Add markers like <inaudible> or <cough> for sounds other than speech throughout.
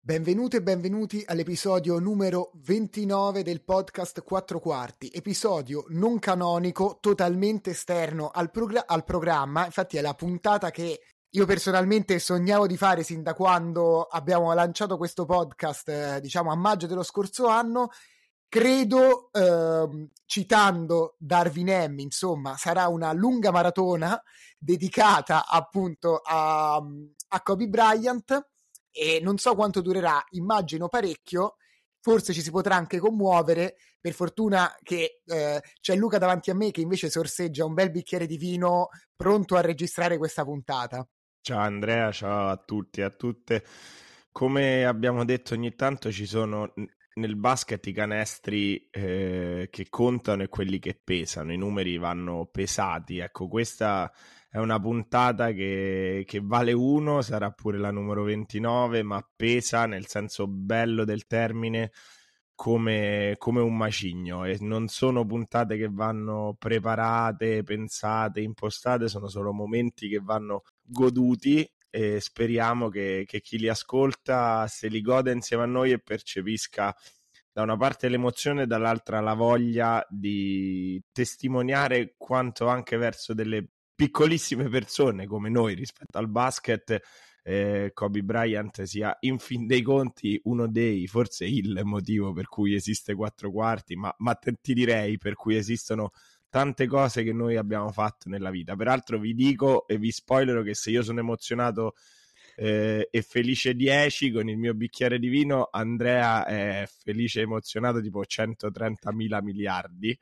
Benvenute e benvenuti all'episodio numero 29 del podcast 4 quarti, episodio non canonico, totalmente esterno al, progr- al, programma, infatti è la puntata che io personalmente sognavo di fare sin da quando abbiamo lanciato questo podcast, eh, diciamo a maggio dello scorso anno, credo, eh, citando Darwin M, insomma, sarà una lunga maratona dedicata appunto a, a Kobe Bryant e non so quanto durerà, immagino parecchio, forse ci si potrà anche commuovere, per fortuna che eh, c'è Luca davanti a me che invece sorseggia un bel bicchiere di vino pronto a registrare questa puntata. Ciao Andrea, ciao a tutti e a tutte. Come abbiamo detto ogni tanto ci sono nel basket i canestri eh, che contano e quelli che pesano, i numeri vanno pesati. Ecco, questa è una puntata che, che vale uno, sarà pure la numero 29, ma pesa nel senso bello del termine come, come un macigno. E non sono puntate che vanno preparate, pensate, impostate, sono solo momenti che vanno goduti e speriamo che, che chi li ascolta se li gode insieme a noi e percepisca da una parte l'emozione, dall'altra la voglia di testimoniare quanto anche verso delle piccolissime persone come noi rispetto al basket, eh, Kobe Bryant sia in fin dei conti uno dei, forse il motivo per cui esiste quattro quarti, ma, ma ti direi per cui esistono tante cose che noi abbiamo fatto nella vita. Peraltro vi dico e vi spoilerò che se io sono emozionato eh, e felice 10 con il mio bicchiere di vino, Andrea è felice e emozionato tipo 130 mila miliardi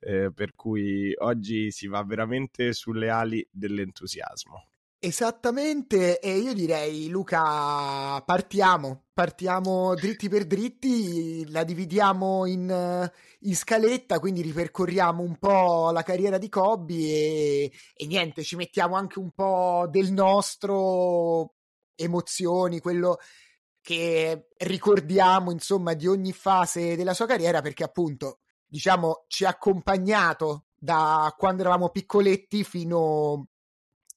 eh, per cui oggi si va veramente sulle ali dell'entusiasmo. Esattamente, e io direi Luca, partiamo, partiamo dritti per dritti, la dividiamo in, in scaletta, quindi ripercorriamo un po' la carriera di Kobe e, e niente, ci mettiamo anche un po' del nostro, emozioni, quello che ricordiamo insomma di ogni fase della sua carriera perché appunto diciamo, ci ha accompagnato da quando eravamo piccoletti fino,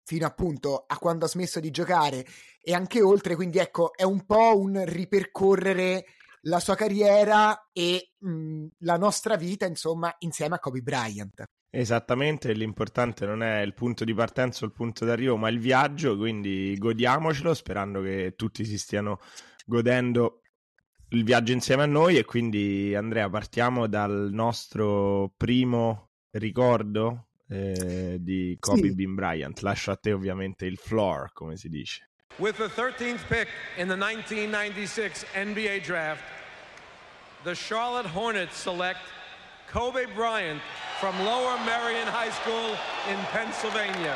fino appunto a quando ha smesso di giocare. E anche oltre, quindi ecco, è un po' un ripercorrere la sua carriera e mh, la nostra vita, insomma, insieme a Kobe Bryant. Esattamente, l'importante non è il punto di partenza o il punto d'arrivo, ma il viaggio, quindi godiamocelo sperando che tutti si stiano godendo il viaggio insieme a noi. E quindi Andrea partiamo dal nostro primo ricordo eh, di Kobe sì. Bean Bryant. Lascio a te ovviamente il floor, come si dice. With the 13th pick in the 1996 NBA draft, the Charlotte Hornets select Kobe Bryant from Lower Marion High School in Pennsylvania.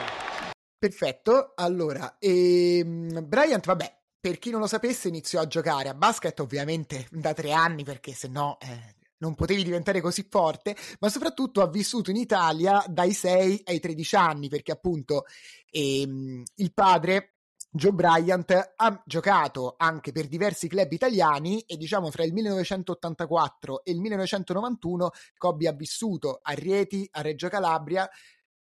Perfetto, allora, ehm, Bryant, vabbè, per chi non lo sapesse, iniziò a giocare a basket ovviamente da tre anni perché se no eh, non potevi diventare così forte, ma soprattutto ha vissuto in Italia dai 6 ai 13 anni perché appunto ehm, il padre Joe Bryant ha giocato anche per diversi club italiani e diciamo fra il 1984 e il 1991 Kobe ha vissuto a Rieti, a Reggio Calabria,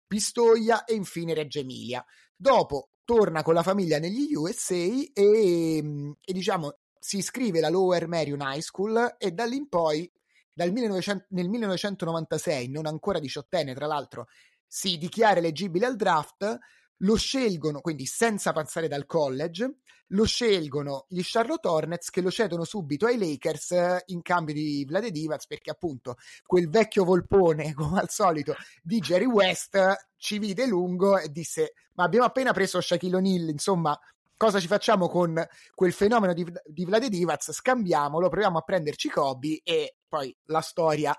Pistoia e infine Reggio Emilia. Dopo torna con la famiglia negli USA e, e diciamo si iscrive alla Lower Marion High School e da lì in poi dal 1900, nel 1996, non ancora diciottenne tra l'altro, si dichiara eleggibile al draft, lo scelgono, quindi senza passare dal college, lo scelgono gli Charlotte Hornets che lo cedono subito ai Lakers eh, in cambio di Vlade Divac perché appunto quel vecchio volpone <laughs> come al solito di Jerry West ci vide lungo e disse ma abbiamo appena preso Shaquille O'Neal insomma cosa ci facciamo con quel fenomeno di, di Vlade Divac? Scambiamolo proviamo a prenderci Kobe e poi la storia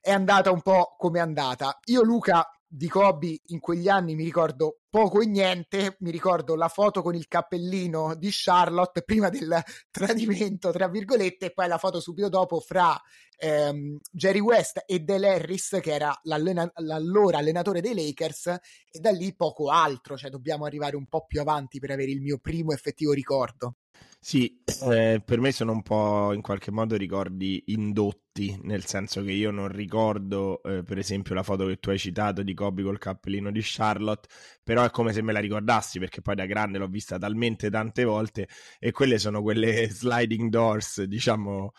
è andata un po' come è andata io Luca di Kobe in quegli anni mi ricordo poco e niente, mi ricordo la foto con il cappellino di Charlotte prima del tradimento, tra virgolette, e poi la foto subito dopo fra ehm, Jerry West e Del Harris, che era l'allora allenatore dei Lakers, e da lì poco altro, cioè dobbiamo arrivare un po' più avanti per avere il mio primo effettivo ricordo. Sì, eh, per me sono un po' in qualche modo ricordi indotti, nel senso che io non ricordo, eh, per esempio, la foto che tu hai citato di Kobe col cappellino di Charlotte, però è come se me la ricordassi, perché poi da grande l'ho vista talmente tante volte e quelle sono quelle <laughs> sliding doors, diciamo,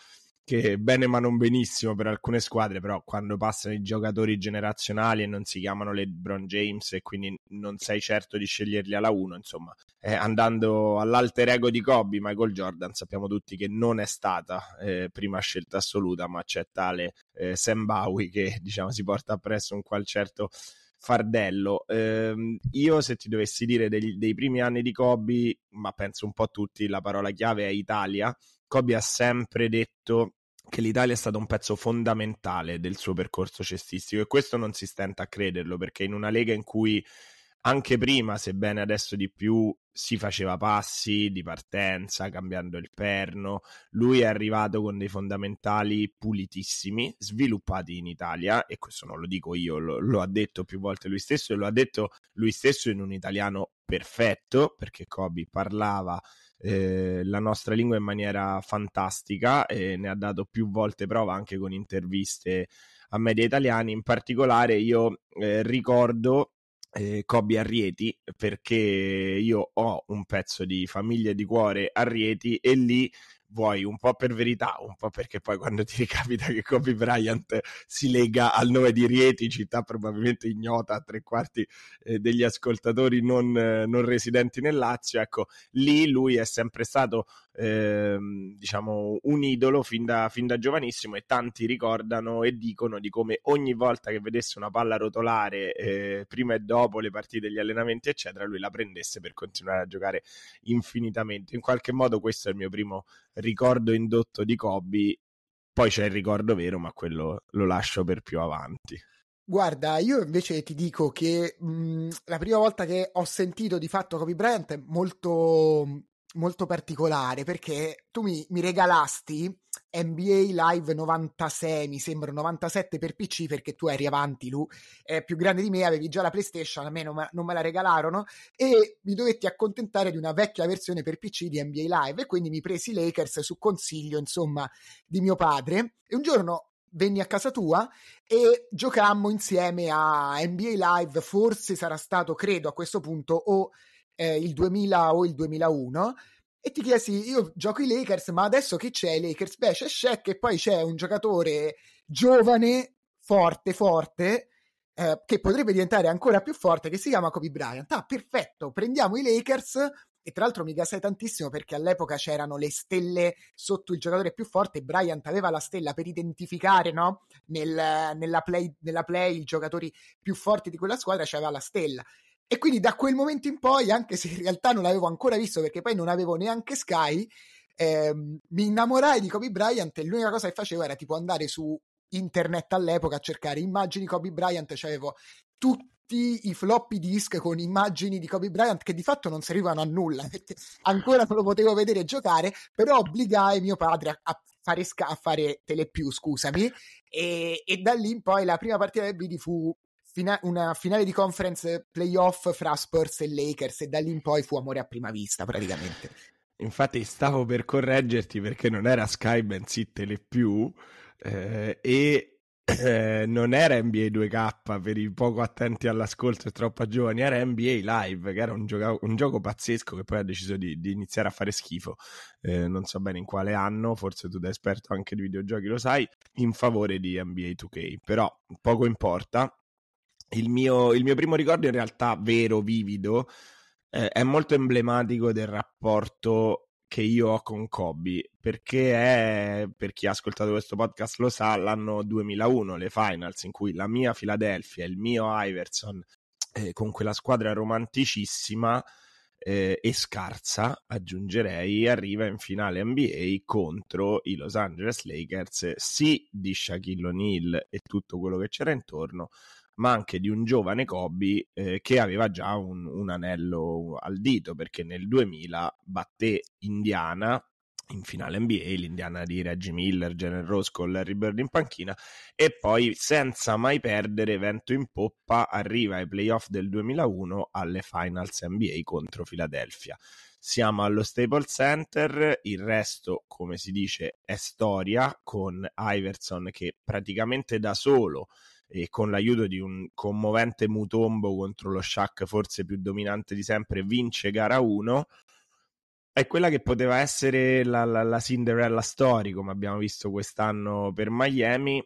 che bene ma non benissimo per alcune squadre, però quando passano i giocatori generazionali e non si chiamano LeBron James e quindi non sei certo di sceglierli alla 1, insomma, eh, andando all'alter ego di Kobe, Michael Jordan, sappiamo tutti che non è stata eh, prima scelta assoluta, ma c'è tale eh, Sam Bowie che diciamo si porta appresso un qual certo fardello. Eh, io se ti dovessi dire dei, dei primi anni di Kobe, ma penso un po' a tutti, la parola chiave è Italia Kobe ha sempre detto che l'Italia è stato un pezzo fondamentale del suo percorso cestistico e questo non si stenta a crederlo perché in una lega in cui anche prima, sebbene adesso di più, si faceva passi di partenza, cambiando il perno. Lui è arrivato con dei fondamentali pulitissimi, sviluppati in Italia, e questo non lo dico io, lo, lo, ha detto più volte lui stesso, e lo ha detto lui stesso in un italiano perfetto, perché Kobe parlava eh, la nostra lingua in maniera fantastica e ne ha dato più volte prova anche con interviste a media italiani. In particolare io eh, ricordo eh, Arrieti perché io ho un pezzo di famiglia di cuore a Rieti e lì vuoi un po' per verità, un po' perché poi quando ti ricapita che Kobe Bryant si lega al nome di Rieti, città probabilmente ignota a tre quarti eh, degli ascoltatori non, eh, non, residenti nel Lazio, ecco, lì lui è sempre stato eh, diciamo un idolo fin da, fin da, giovanissimo e tanti ricordano e dicono di come ogni volta che vedesse una palla rotolare eh, prima e dopo le partite, gli allenamenti eccetera, lui la prendesse per continuare a giocare infinitamente. In qualche modo questo è il mio primo ricordo indotto di Kobe, poi c'è il ricordo vero, ma quello lo lascio per più avanti. Guarda, io invece ti dico che mh, la prima volta che ho sentito di fatto Kobe Bryant è molto molto particolare perché tu mi, mi, regalasti NBA Live 96, mi sembra 97 per PC perché tu eri avanti, Lu, è più grande di me, avevi già la PlayStation, a me non non me la regalarono e mi dovetti accontentare di una vecchia versione per PC di NBA Live e quindi mi presi Lakers su consiglio, insomma, di mio padre. E un giorno venni a casa tua e giocammo insieme a NBA Live, forse sarà stato, credo a questo punto, o eh, il 2000 o il 2001 e ti chiesi io gioco i Lakers ma adesso che c'è i Lakers? Beh c'è Shaq e poi c'è un giocatore giovane forte forte eh, che potrebbe diventare ancora più forte che si chiama Kobe Bryant ah perfetto prendiamo i Lakers e tra l'altro mi gasai tantissimo perché all'epoca c'erano le stelle sotto il giocatore più forte Bryant aveva la stella per identificare no? Nel, nella, play, nella play i giocatori più forti di quella squadra c'aveva la stella e quindi da quel momento in poi, anche se in realtà non l'avevo ancora visto perché poi non avevo neanche Sky, ehm, mi innamorai di Kobe Bryant e l'unica cosa che facevo era tipo andare su internet all'epoca a cercare immagini Kobe Bryant, c'avevo tutti i floppy disk con immagini di Kobe Bryant che di fatto non servivano a nulla <laughs> perché ancora non lo potevo vedere giocare, però obbligai mio padre a, fare, sca- a fare telepiù, scusami, e, e, da lì in poi la prima partita del vidi fu fina- una finale di conference playoff fra Spurs e Lakers e da lì in poi fu amore a prima vista praticamente. Infatti stavo per correggerti perché non era Sky bensì Telepiù eh, e eh, non era NBA 2K per i poco attenti all'ascolto e troppo giovani, era NBA Live, che era un, gioco, un gioco pazzesco che poi ha deciso di, di iniziare a fare schifo, eh, non so bene in quale anno, forse tu da esperto anche di videogiochi lo sai, in favore di NBA 2K, però poco importa, il mio, il mio primo ricordo in realtà vero, vivido, eh, è molto emblematico del rapporto che io ho con Kobe, perché è, per chi ha ascoltato questo podcast lo sa, l'anno 2001, le finals, in cui la mia Philadelphia, il mio Iverson, eh, con quella squadra romanticissima eh, e scarsa, aggiungerei, arriva in finale NBA contro i Los Angeles Lakers, sì di Shaquille O'Neal e tutto quello che c'era intorno, ma anche di un giovane Kobe eh, che aveva già un, un, anello al dito perché nel 2000 batté Indiana in finale NBA, l'Indiana di Reggie Miller, Jenner Rose con Larry Bird in panchina e poi senza mai perdere vento in poppa arriva ai playoff del 2001 alle finals NBA contro Philadelphia. Siamo allo Staples Center, il resto, come si dice, è storia con Iverson che praticamente da solo e con l'aiuto di un commovente Mutombo contro lo Shaq forse più dominante di sempre vince gara 1 è quella che poteva essere la, la, la Cinderella Story come abbiamo visto quest'anno per Miami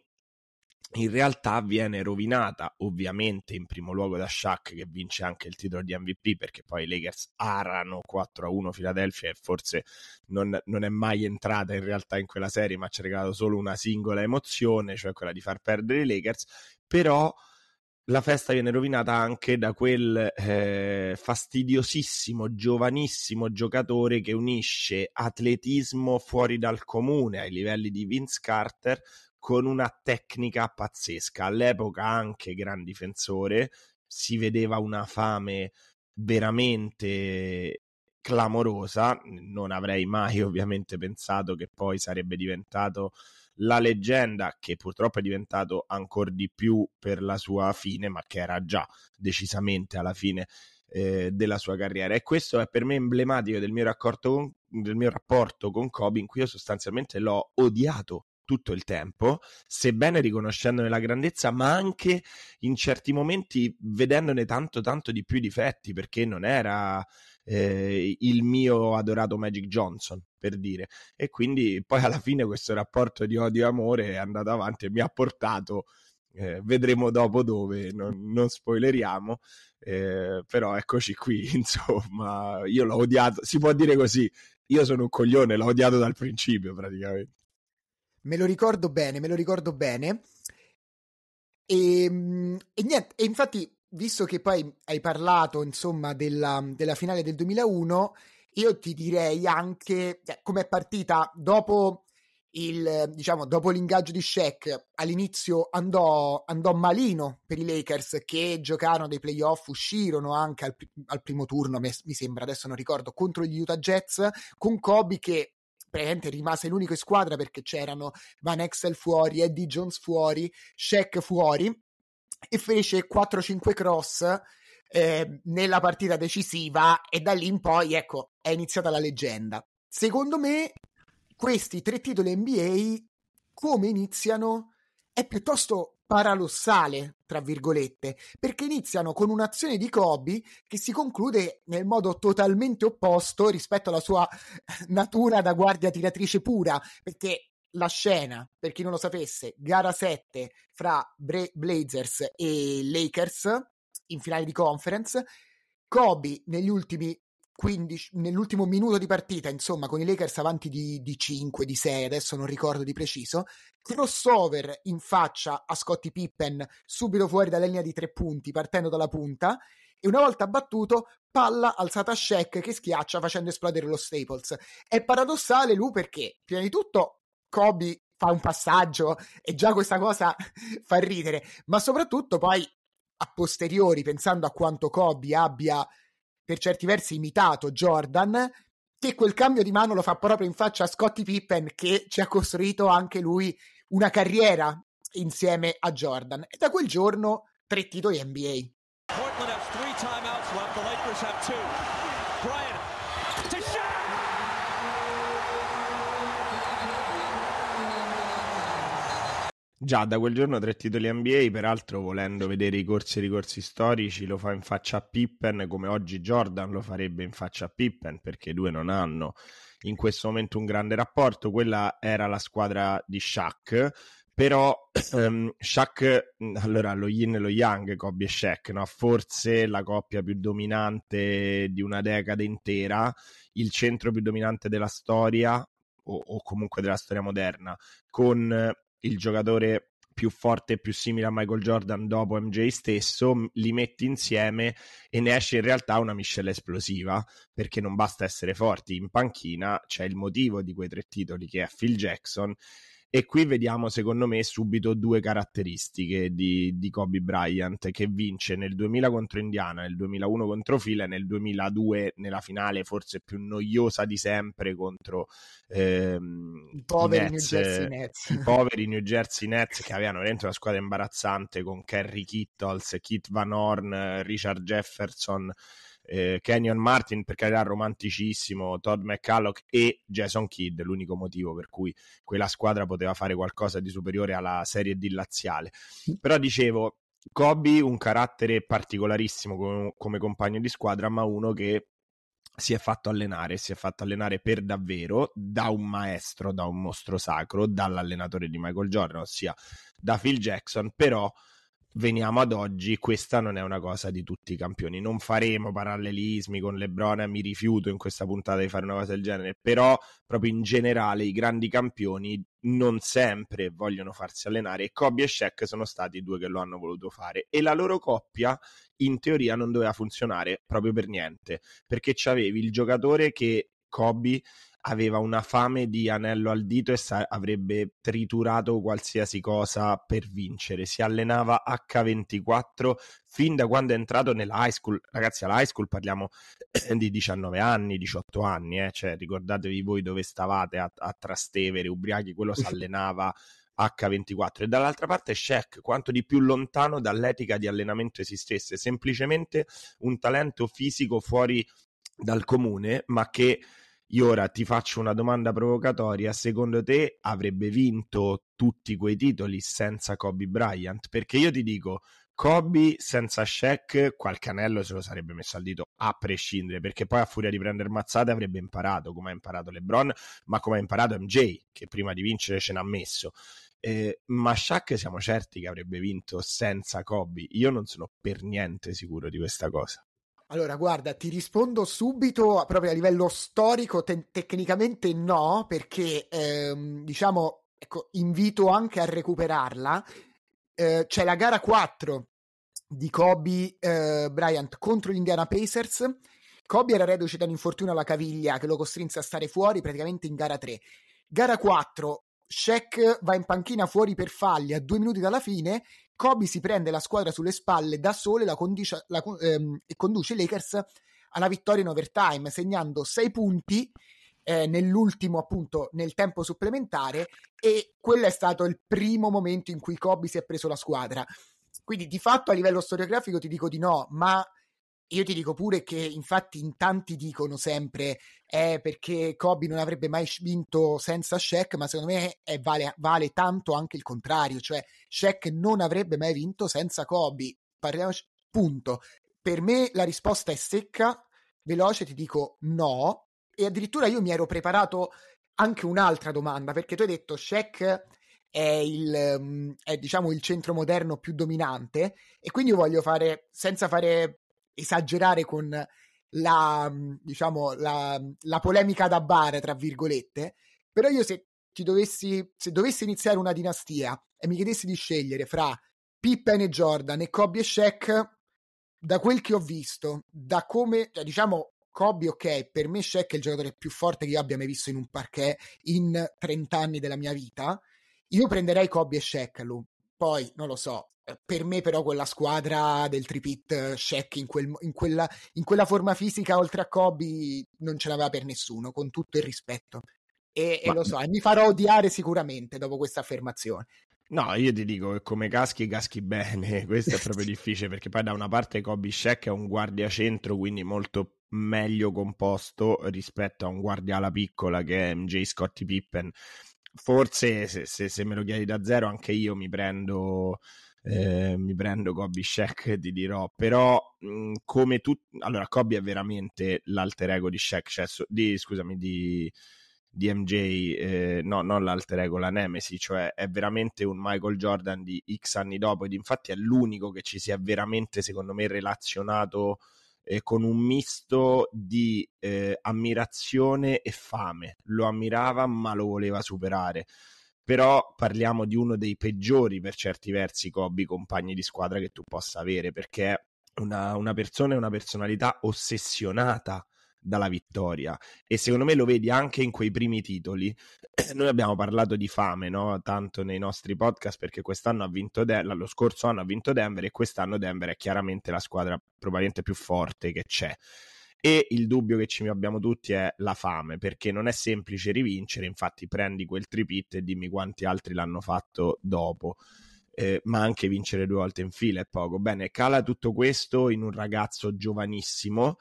in realtà viene rovinata ovviamente in primo luogo da Shaq che vince anche il titolo di MVP perché poi i Lakers arano 4 a 1 Philadelphia e forse non, non, è mai entrata in realtà in quella serie ma ci ha regalato solo una singola emozione cioè quella di far perdere i Lakers. Però la festa viene rovinata anche da quel eh, fastidiosissimo, giovanissimo giocatore che unisce atletismo fuori dal comune ai livelli di Vince Carter con una tecnica pazzesca. All'epoca anche gran difensore, si vedeva una fame veramente clamorosa. Non avrei mai <laughs> ovviamente pensato che poi sarebbe diventato la leggenda che purtroppo è diventato ancora di più per la sua fine, ma che era già decisamente alla fine eh, della sua carriera. E questo è per me emblematico del mio, con, del mio rapporto con Kobe, in cui io sostanzialmente l'ho odiato tutto il tempo, sebbene riconoscendone la grandezza, ma anche in certi momenti vedendone tanto tanto di più difetti, perché non era eh, il mio adorato Magic Johnson, per dire. E quindi poi alla fine questo rapporto di odio e amore è andato avanti e mi ha portato eh, vedremo dopo dove, non, non spoileriamo, eh, però eccoci qui, <laughs> insomma, io l'ho odiato, si può dire così, io sono un coglione, l'ho odiato dal principio praticamente. Me lo ricordo bene, me lo ricordo bene. E, ehm, e niente, e infatti, visto che poi hai parlato, insomma, della, della finale del 2001, io ti direi anche cioè, come è partita dopo il, diciamo, dopo l'ingaggio di Shaq, all'inizio andò, andò malino per i Lakers che giocarono dei playoff, uscirono anche al, al primo turno, mi sembra, adesso non ricordo, contro gli Utah Jets, con Kobe che praticamente rimase l'unico in squadra perché c'erano Van Exel fuori, Eddie Jones fuori, Shaq fuori e fece 4-5 cross eh, nella partita decisiva e da lì in poi ecco è iniziata la leggenda. Secondo me questi tre titoli NBA come iniziano è piuttosto paradossale, tra virgolette, perché iniziano con un'azione di Kobe che si conclude nel modo totalmente opposto rispetto alla sua natura da guardia tiratrice pura, perché la scena, per chi non lo sapesse, gara 7 fra Bra- Blazers e Lakers in finale di conference, Kobe negli ultimi 15, nell'ultimo minuto di partita, insomma, con i Lakers avanti di, di 5, di 6, adesso non ricordo di preciso, crossover in faccia a Scottie Pippen, subito fuori dalla linea di tre punti, partendo dalla punta, e una volta battuto, palla alzata a Shaq che schiaccia facendo esplodere lo Staples. È paradossale, Lu, perché, prima di tutto, Kobe fa un passaggio e già questa cosa <laughs> fa ridere, ma soprattutto poi, a posteriori, pensando a quanto Kobe abbia per certi versi imitato Jordan, che quel cambio di mano lo fa proprio in faccia a Scottie Pippen che ci ha costruito anche lui una carriera insieme a Jordan. E da quel giorno tre titoli NBA. Portland has three timeouts left, the Lakers have two. Bryant Già da quel giorno tre titoli NBA, peraltro volendo vedere i corsi e ricorsi storici lo fa in faccia a Pippen come oggi Jordan lo farebbe in faccia a Pippen perché i due non hanno in questo momento un grande rapporto, quella era la squadra di Shaq, però um, <clears throat> Shaq, allora lo yin e lo yang, Kobe e Shaq, no? forse la coppia più dominante di una decade intera, il centro più dominante della storia o comunque della storia moderna, con il giocatore più forte e più simile a Michael Jordan dopo MJ stesso, li metti insieme e ne esce in realtà una miscela esplosiva, perché non basta essere forti, in panchina c'è il motivo di quei tre titoli che è Phil Jackson e qui vediamo, secondo me, subito due caratteristiche di, di Kobe Bryant, che vince nel 2000 contro Indiana, nel 2001 contro Fila e nel 2002 nella finale forse più noiosa di sempre contro ehm, i poveri i Nets, New Jersey Nets. I poveri New Jersey Nets che avevano dentro una squadra imbarazzante con Kerry Kittles, Kit Van Horn, Richard Jefferson eh, Kenyon Martin per carità romanticissimo, Todd McCulloch e Jason Kidd, l'unico motivo per cui quella squadra poteva fare qualcosa di superiore alla serie D laziale. Però dicevo, Kobe un carattere particolarissimo come, come compagno di squadra, ma uno che si è fatto allenare, si è fatto allenare per davvero da un maestro, da un mostro sacro, dall'allenatore di Michael Jordan, ossia da Phil Jackson, però veniamo ad oggi, questa non è una cosa di tutti i campioni. Non faremo parallelismi con LeBron, mi rifiuto in questa puntata di fare una cosa del genere, però proprio in generale i grandi campioni non sempre vogliono farsi allenare e Kobe e Shaq sono stati i due che lo hanno voluto fare e la loro coppia in teoria non doveva funzionare proprio per niente, perché c'avevi il giocatore che Kobe aveva una fame di anello al dito e sa- avrebbe triturato qualsiasi cosa per vincere. Si allenava H24 fin da quando è entrato nella high school. Ragazzi, alla high school parliamo <clears throat> di 19 anni, 18 anni, eh? cioè ricordatevi voi dove stavate a, a Trastevere, ubriachi, quello si <laughs> allenava H24 e dall'altra parte Shaq quanto di più lontano dall'etica di allenamento esistesse, semplicemente un talento fisico fuori dal comune, ma che io ora ti faccio una domanda provocatoria, secondo te avrebbe vinto tutti quei titoli senza Kobe Bryant? Perché io ti dico, Kobe senza Shaq qualche anello se lo sarebbe messo al dito a prescindere perché poi a furia di prendere mazzate avrebbe imparato come ha imparato LeBron ma come ha imparato MJ che prima di vincere ce n'ha messo. Eh, ma Shaq siamo certi che avrebbe vinto senza Kobe? Io non sono per niente sicuro di questa cosa allora, guarda, ti rispondo subito, proprio a livello storico, te- tecnicamente no, perché ehm, diciamo, ecco, invito anche a recuperarla. Eh, c'è la gara 4 di Kobe eh, Bryant contro gli Indiana Pacers. Kobe era reduce da un infortunio alla caviglia che lo costrinse a stare fuori praticamente in gara 3. Gara 4, Shaq va in panchina fuori per falli a due minuti dalla fine Kobe si prende la squadra sulle spalle da sole la condice, la, ehm, e conduce i Lakers alla vittoria in overtime, segnando sei punti eh, nell'ultimo, appunto, nel tempo supplementare. E quello è stato il primo momento in cui Kobe si è preso la squadra. Quindi, di fatto, a livello storiografico ti dico di no, ma io ti dico pure che infatti in tanti dicono sempre eh, perché Kobe non avrebbe mai vinto senza Shaq, ma secondo me è, vale, vale, tanto anche il contrario, cioè Shaq non avrebbe mai vinto senza Kobe. Parliamoci, punto. Per me la risposta è secca, veloce, ti dico no, e addirittura io mi ero preparato anche un'altra domanda, perché tu hai detto Shaq è il, mm, è, diciamo, il centro moderno più dominante e quindi io voglio fare, senza fare esagerare con la, diciamo, la, la polemica da bar, tra virgolette, però io se ti dovessi, se dovessi iniziare una dinastia e mi chiedessi di scegliere fra Pippen e Jordan e Kobe e Shaq, da quel che ho visto, da come, cioè, diciamo, Kobe, ok, per me Shaq è il giocatore più forte che io abbia mai visto in un parquet in 30 anni della mia vita. Io prenderei Kobe e Shaq, lui. Poi, non lo so, per me però quella squadra del tripit eh, Shaq in, quel, in, quella, in, quella, forma fisica oltre a Kobe non ce l'aveva per nessuno, con tutto il rispetto. E, Ma... e lo so, e mi farò odiare sicuramente dopo questa affermazione. No, io ti dico che come caschi, caschi bene. <laughs> Questo è <laughs> proprio difficile perché poi da una parte Kobe Shaq è un guardia centro, quindi molto meglio composto rispetto a un guardia alla piccola che è MJ Scottie Pippen. Forse se, se, se me lo chiedi da zero anche io mi prendo eh, mi prendo Kobe Shaq ti dirò però mh, come tu allora Kobe è veramente l'alter ego di Shaq cioè, di, scusami di, di MJ eh, no non l'alter ego la Nemesi cioè è veramente un Michael Jordan di X anni dopo ed infatti è l'unico che ci si è veramente secondo me relazionato eh, con un misto di eh, ammirazione e fame. Lo ammirava ma lo voleva superare però parliamo di uno dei peggiori per certi versi Kobe compagni di squadra che tu possa avere perché è una, una persona e una personalità ossessionata dalla vittoria e secondo me lo vedi anche in quei primi titoli <clears throat> noi abbiamo parlato di fame no? tanto nei nostri podcast perché quest'anno ha vinto De- l'anno scorso anno ha vinto Denver e quest'anno Denver è chiaramente la squadra probabilmente più forte che c'è e il dubbio che ci abbiamo tutti è la fame, perché non è semplice rivincere, infatti prendi quel tripit e dimmi quanti altri l'hanno fatto dopo. eh, ma anche vincere due volte in fila è poco. Bene, cala tutto questo in un ragazzo giovanissimo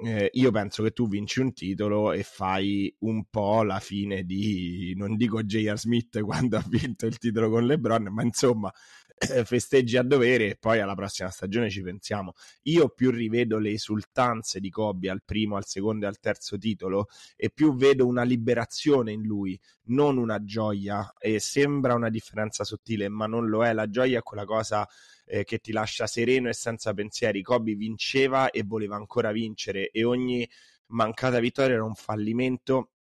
eh, io penso che tu vinci un titolo e fai un po' la fine di, non dico J.R. Smith quando ha vinto il titolo con LeBron, ma insomma eh, festeggi a dovere e poi alla prossima stagione ci pensiamo. Io più rivedo le esultanze di Kobe al primo, al secondo e al terzo titolo e più vedo una liberazione in lui, non una gioia e sembra una differenza sottile, ma non lo è. La gioia è quella cosa eh, che ti lascia sereno e senza pensieri. Kobe vinceva e voleva ancora vincere e ogni mancata vittoria era un fallimento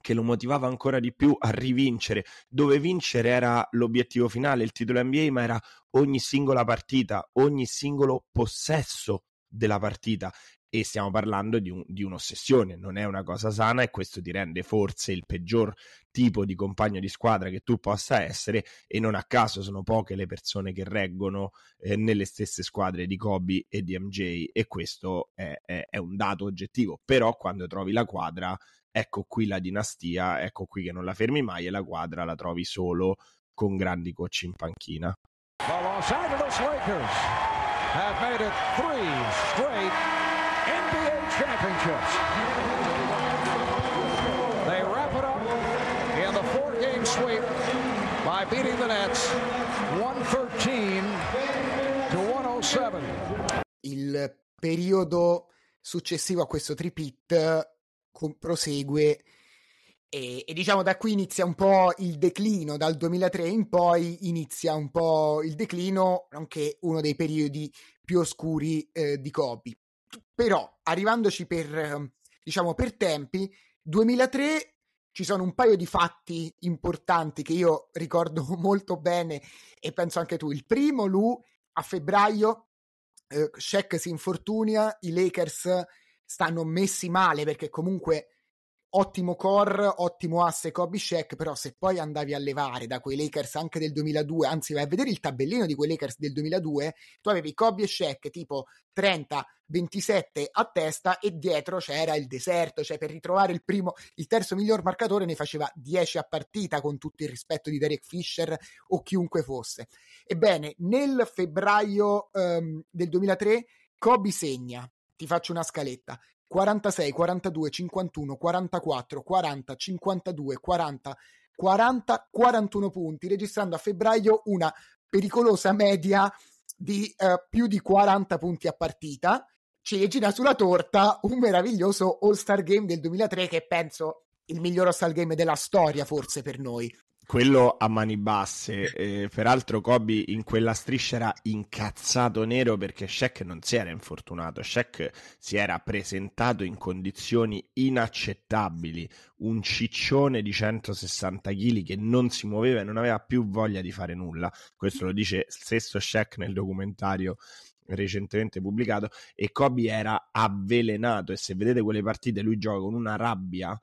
che lo motivava ancora di più a rivincere, dove vincere era l'obiettivo finale, il titolo NBA, ma era ogni singola partita, ogni singolo possesso della partita. E stiamo parlando di, un, di, un'ossessione, non è una cosa sana e questo ti rende forse il peggior tipo di compagno di squadra che tu possa essere e non a caso sono poche le persone che reggono eh, nelle stesse squadre di Kobe e di MJ e questo è, è, è un dato oggettivo, però quando trovi la quadra ecco qui la dinastia, ecco qui che non la fermi mai e la quadra la trovi solo con grandi coach in panchina. The Los Angeles Lakers have made it three straight championships. They wrap it up in the four-game sweep by beating the Nets 113 to 107. Il periodo successivo a questo tripit prosegue e, e, diciamo da qui inizia un po' il declino, dal 2003 in poi inizia un po' il declino, anche uno dei periodi più oscuri eh, di Kobe. Però, arrivandoci per, diciamo, per tempi, 2003 ci sono un paio di fatti importanti che io ricordo <laughs> molto bene e penso anche tu. Il primo, lui, a febbraio, eh, Shaq si infortunia, i Lakers stanno messi male perché comunque ottimo core, ottimo asse Kobe Shaq, però se poi andavi a levare da quei Lakers anche del 2002, anzi vai a vedere il tabellino di quei Lakers del 2002, tu avevi Kobe e Shaq tipo 30, 27 a testa e dietro c'era il deserto, cioè per ritrovare il primo, il terzo miglior marcatore ne faceva 10 a partita con tutto il rispetto di Derek Fisher o chiunque fosse. Ebbene, nel febbraio um, del 2003 Kobe segna, ti faccio una scaletta, 46, 42, 51, 44, 40, 52, 40, 40, 41 punti, registrando a febbraio una pericolosa media di uh, più di 40 punti a partita. Ciliegina sulla torta, un meraviglioso All-Star Game del 2003 che penso il miglior All-Star Game della storia forse per noi quello a mani basse. Eh, peraltro, Kobe in quella striscia era incazzato nero perché Shaq non si era infortunato. Shaq si era presentato in condizioni inaccettabili. Un ciccione di 160 kg che non si muoveva e non aveva più voglia di fare nulla. Questo lo dice stesso Shaq nel documentario recentemente pubblicato. E Kobe era avvelenato. E se vedete quelle partite, lui gioca con una rabbia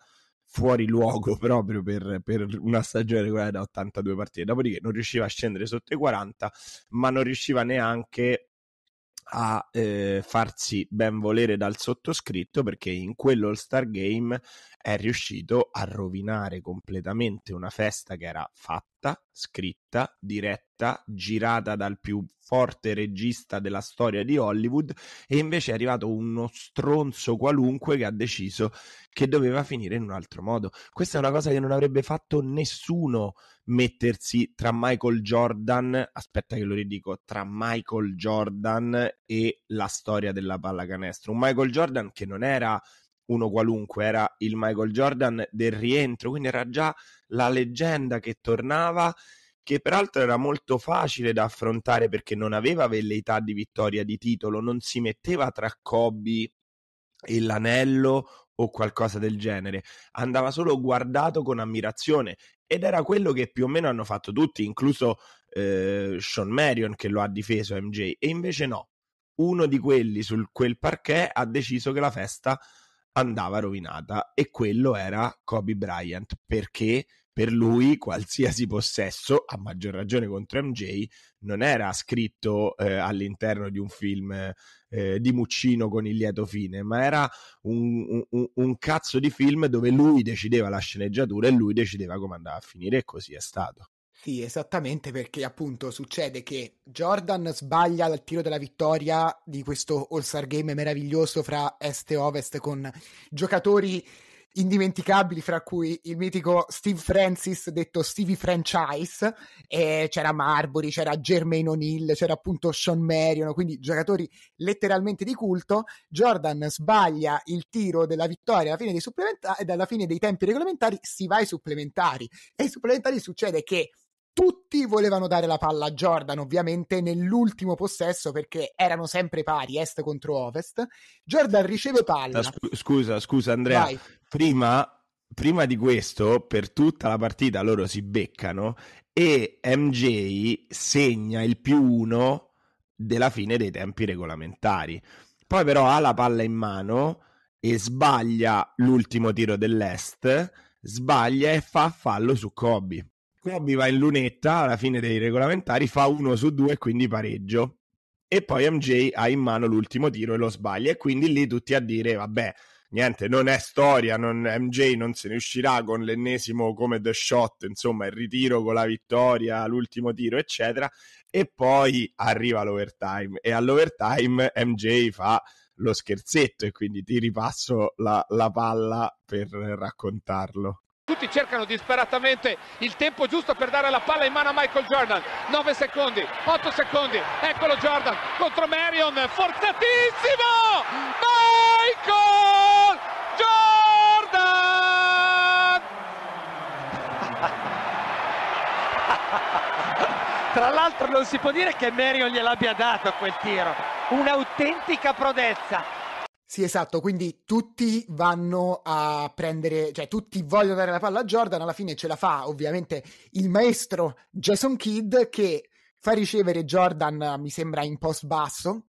fuori luogo <laughs> proprio per, per, una stagione regolare da 82 partite. Dopodiché non riusciva a scendere sotto i 40, ma non riusciva neanche a eh, farsi ben volere dal sottoscritto perché in quello All-Star Game è riuscito a rovinare completamente una festa che era fatta, scritta, diretta, girata dal più forte regista della storia di Hollywood e invece è arrivato uno stronzo qualunque che ha deciso che doveva finire in un altro modo. Questa è una cosa che non avrebbe fatto nessuno mettersi tra Michael Jordan, aspetta che lo ridico, tra Michael Jordan e la storia della pallacanestro. Un Michael Jordan che non era uno qualunque, era il Michael Jordan del rientro, quindi era già la leggenda che tornava, che peraltro era molto facile da affrontare perché non aveva velleità di vittoria di titolo, non si metteva tra Kobe e l'anello o qualcosa del genere, andava solo guardato con ammirazione ed era quello che più o meno hanno fatto tutti, incluso eh, Sean Marion che lo ha difeso MJ, e invece no, uno di quelli su quel parquet ha deciso che la festa andava rovinata e quello era Kobe Bryant perché per lui qualsiasi possesso, a maggior ragione contro MJ, non era scritto eh, all'interno di un film eh, di Muccino con il lieto fine, ma era un, un, un, cazzo di film dove lui decideva la sceneggiatura e lui decideva come andava a finire e così è stato. Sì, esattamente perché appunto succede che Jordan sbaglia al tiro della vittoria di questo All-Star Game meraviglioso fra Est e Ovest con giocatori indimenticabili, fra cui il mitico Steve Francis, detto Stevie Franchise, c'era Marbury, c'era Jermaine O'Neill, c'era appunto Sean Marion, quindi giocatori letteralmente di culto. Jordan sbaglia il tiro della vittoria alla fine dei supplementari, e alla fine dei tempi regolamentari si va ai supplementari. E ai supplementari succede che tutti volevano dare la palla a Jordan, ovviamente nell'ultimo possesso perché erano sempre pari, est contro ovest. Jordan riceve palla. Scusa, scusa Andrea, prima, prima di questo, per tutta la partita loro si beccano e MJ segna il più uno della fine dei tempi regolamentari. Poi però ha la palla in mano e sbaglia l'ultimo tiro dell'est, sbaglia e fa fallo su Kobe. Kobe va in lunetta alla fine dei regolamentari, fa uno su due quindi pareggio. E poi MJ ha in mano l'ultimo tiro e lo sbaglia. E quindi lì tutti a dire: vabbè, niente, non è storia. Non, MJ non se ne uscirà con l'ennesimo come The Shot, insomma, il ritiro con la vittoria, l'ultimo tiro, eccetera. E poi arriva l'overtime. E all'overtime MJ fa lo scherzetto e quindi ti ripasso la, la palla per raccontarlo. Tutti cercano disperatamente il tempo giusto per dare la palla in mano a Michael Jordan. 9 secondi, 8 secondi. Eccolo Jordan contro Marion. Forzatissimo! Michael Jordan! <laughs> Tra l'altro non si può dire che Marion gliel'abbia dato quel tiro. Un'autentica prodezza sì, esatto, quindi tutti vanno a prendere, cioè tutti vogliono dare la palla a Jordan, alla fine ce la fa ovviamente il maestro Jason Kidd che fa ricevere Jordan, mi sembra, in post basso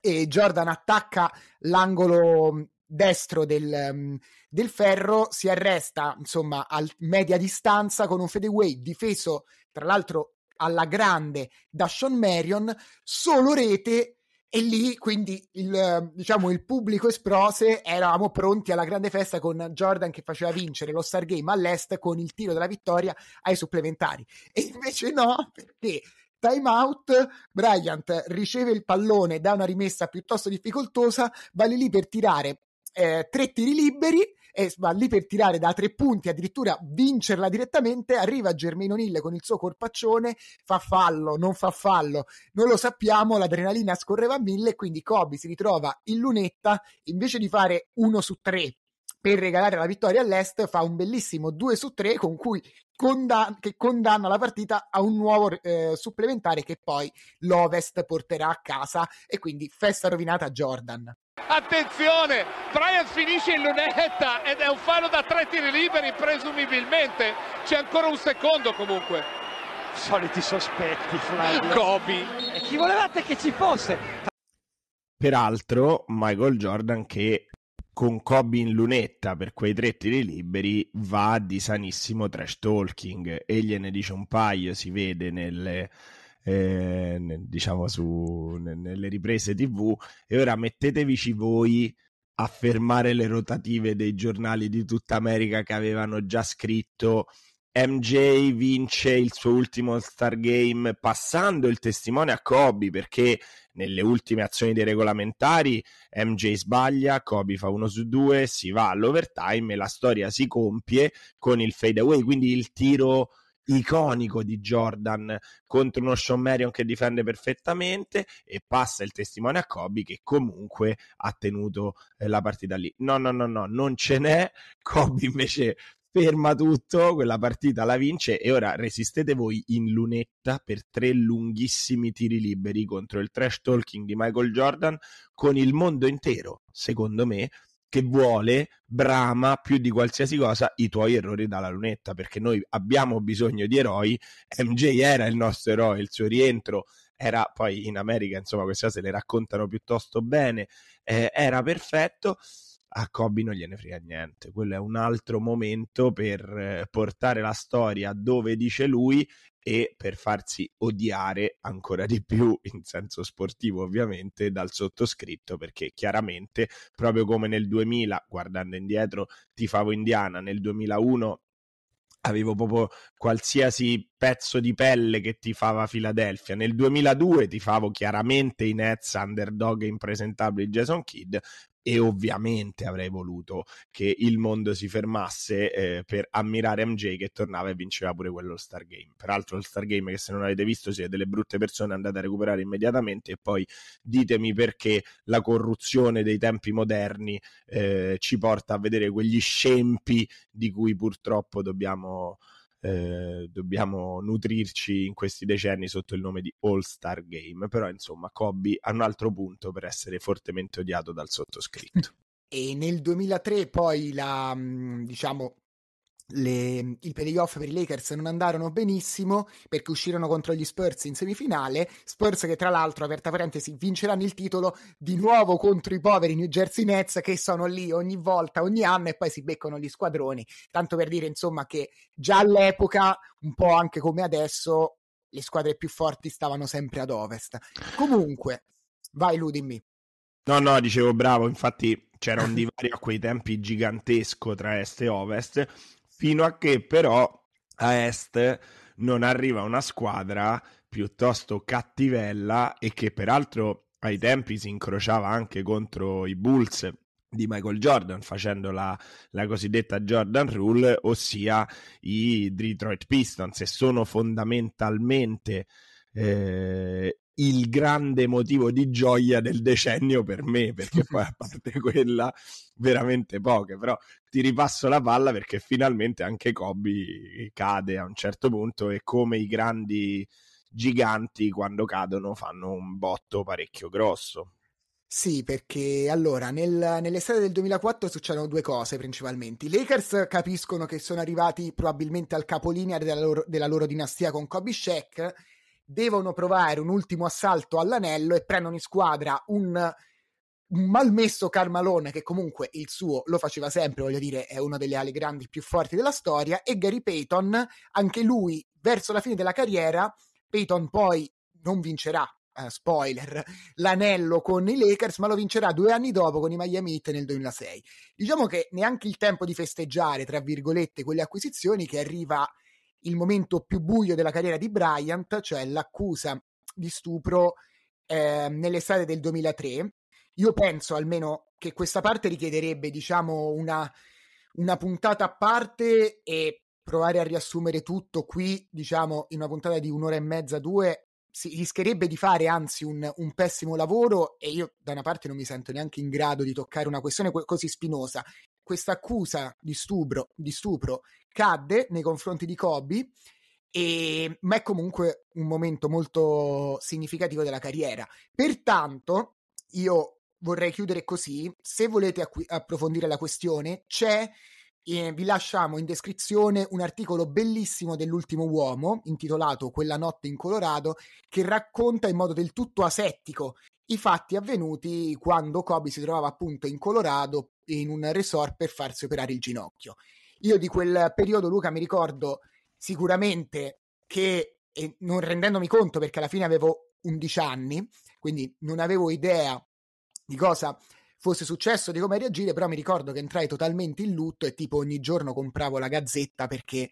e Jordan attacca l'angolo destro del, del ferro, si arresta insomma a media distanza con un fadeaway difeso tra l'altro alla grande da Sean Marion, solo rete e lì quindi il, diciamo, il pubblico esprose, eravamo pronti alla grande festa con Jordan che faceva vincere lo Star Game all'est con il tiro della vittoria ai supplementari. E invece no, perché time out, Bryant riceve il pallone da una rimessa piuttosto difficoltosa, va lì per tirare eh, tre tiri liberi e va lì per tirare da tre punti, addirittura vincerla direttamente, arriva Germain O'Neill con il suo corpaccione, fa fallo, non fa fallo, non lo sappiamo, l'adrenalina scorreva a mille quindi Kobe si ritrova in lunetta, invece di fare uno su tre per regalare la vittoria all'Est, fa un bellissimo 2 su 3 con cui condan- che condanna la partita a un nuovo eh, supplementare che poi l'Ovest porterà a casa e quindi festa rovinata a Jordan. Attenzione, Bryant finisce in lunetta ed è un fallo da tre tiri liberi presumibilmente. C'è ancora un secondo comunque. Soliti sospetti, Flavio. Kobe. E chi volevate che ci fosse? Peraltro, Michael Jordan che con Kobe in lunetta per quei tre tiri liberi va di sanissimo trash talking e gliene dice un paio, si vede nelle eh, diciamo su, nelle riprese tv e ora mettetevici voi a fermare le rotative dei giornali di tutta America che avevano già scritto MJ vince il suo ultimo Star Game passando il testimone a Kobe perché nelle ultime azioni dei regolamentari MJ sbaglia, Kobe fa uno su due, si va all'overtime e la storia si compie con il fade away, quindi il tiro iconico di Jordan contro uno Sean Marion che difende perfettamente e passa il testimone a Kobe che comunque ha tenuto eh, la partita lì. No, no, no, no, non ce n'è. Kobe invece ferma tutto, quella partita la vince e ora resistete voi in lunetta per tre lunghissimi tiri liberi contro il trash talking di Michael Jordan con il mondo intero, secondo me, che vuole, brama più di qualsiasi cosa i tuoi errori dalla lunetta, perché noi abbiamo bisogno di eroi. MJ era il nostro eroe, il suo rientro era poi in America, insomma, queste cose le raccontano piuttosto bene, eh, era perfetto. A Kobe non gliene frega niente, quello è un altro momento per eh, portare la storia dove dice lui e per farsi odiare ancora di più in senso sportivo ovviamente dal sottoscritto perché chiaramente proprio come nel 2000 guardando indietro tifavo Indiana nel 2001 avevo proprio qualsiasi pezzo di pelle che tifava Philadelphia. Nel 2002 tifavo chiaramente i Nets underdog impresentabili Jason Kidd e ovviamente avrei voluto che il mondo si fermasse eh, per ammirare MJ che tornava e vinceva pure quello Star Game. Peraltro il Star Game che se non avete visto siete delle brutte persone andate a recuperare immediatamente e poi ditemi perché la corruzione dei tempi moderni eh, ci porta a vedere quegli scempi di cui purtroppo dobbiamo eh, dobbiamo nutrirci in questi decenni sotto il nome di All Star Game, però insomma Kobe ha un altro punto per essere fortemente odiato dal sottoscritto. <laughs> E nel 2003 poi la, mm, diciamo, le, i playoff per i Lakers non andarono benissimo perché uscirono contro gli Spurs in semifinale. Spurs che tra l'altro, aperta parentesi, vinceranno il titolo di nuovo contro i poveri New Jersey Nets che sono lì ogni volta, ogni anno e poi si beccano gli squadroni. Tanto per dire insomma che già all'epoca, un po' anche come adesso, le squadre più forti stavano sempre ad ovest. Comunque, vai Lu, dimmi. No, no, dicevo bravo, infatti c'era un divario a quei tempi gigantesco tra est e ovest fino a che però a est non arriva una squadra piuttosto cattivella e che peraltro ai tempi si incrociava anche contro i Bulls di Michael Jordan facendo la, la, cosiddetta Jordan Rule, ossia i Detroit Pistons e sono fondamentalmente eh, il grande motivo di gioia del decennio per me, perché poi a parte <laughs> quella veramente poche, però ti ripasso la palla perché finalmente anche Kobe cade a un certo punto e come i grandi giganti quando cadono fanno un botto parecchio grosso. Sì, perché allora nel, nell'estate del 2004 succedono due cose principalmente. I Lakers capiscono che sono arrivati probabilmente al capolinea della loro, della loro dinastia con Kobe Shaq devono provare un ultimo assalto all'anello e prendono in squadra un, malmesso Carmalone che comunque il suo lo faceva sempre, voglio dire, è una delle ali grandi più forti della storia e Gary Payton, anche lui verso la fine della carriera, Payton poi non vincerà Uh, spoiler, l'anello con i Lakers, ma lo vincerà due anni dopo con i Miami Heat nel 2006. Diciamo che neanche il tempo di festeggiare, tra virgolette, quelle acquisizioni che arriva il momento più buio della carriera di Bryant, cioè l'accusa di stupro eh, nell'estate del 2003. Io penso almeno che questa parte richiederebbe, diciamo, una, una puntata a parte e provare a riassumere tutto qui, diciamo, in una puntata di un'ora e mezza, due, si rischierebbe di fare anzi un, un, pessimo lavoro e io da una parte non mi sento neanche in grado di toccare una questione così spinosa questa accusa di stupro, di stupro cadde nei confronti di Kobe, e, ma è comunque un momento molto significativo della carriera. Pertanto, io vorrei chiudere così. Se volete acqu- approfondire la questione, c'è. Eh, vi lasciamo in descrizione un articolo bellissimo dell'ultimo uomo intitolato Quella notte in Colorado che racconta in modo del tutto asettico i fatti avvenuti quando Kobe si trovava appunto in Colorado in un resort per farsi operare il ginocchio. Io di quel periodo, Luca, mi ricordo sicuramente che, non rendendomi conto perché alla fine avevo 11 anni, quindi non avevo idea di cosa fosse successo, di come reagire, però mi ricordo che entrai totalmente in lutto e tipo ogni giorno compravo la gazzetta perché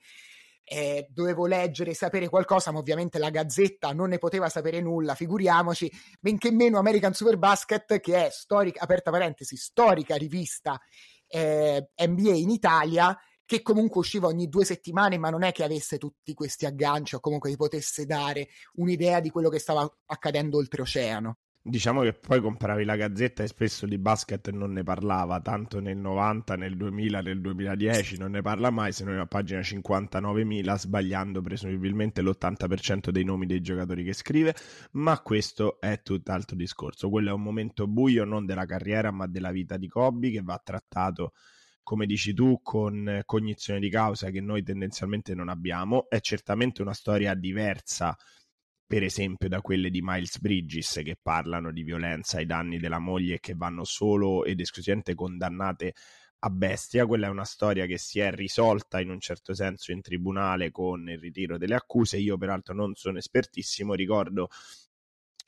eh, dovevo leggere sapere qualcosa, ma ovviamente la Gazzetta non ne poteva sapere nulla, figuriamoci, benché meno American Super Basket, che è storica, aperta parentesi, storica rivista eh, NBA in Italia, che comunque usciva ogni due settimane, ma non è che avesse tutti questi agganci o comunque ti potesse dare un'idea di quello che stava accadendo oltreoceano. Diciamo che poi compravi la gazzetta e spesso di basket non ne parlava, tanto nel 90, nel 2000, nel 2010 non ne parla mai, se non a pagina 59.000 sbagliando presumibilmente l'80% dei nomi dei giocatori che scrive, ma questo è tutt'altro discorso. Quello è un momento buio non della carriera ma della vita di Kobe che va trattato come dici tu, con cognizione di causa che noi tendenzialmente non abbiamo. È certamente una storia diversa per esempio da quelle di Miles Bridges che parlano di violenza ai danni della moglie e che vanno solo ed esclusivamente condannate a bestia. Quella è una storia che si è risolta in un certo senso in tribunale con il ritiro delle accuse. Io, peraltro, non sono espertissimo, ricordo.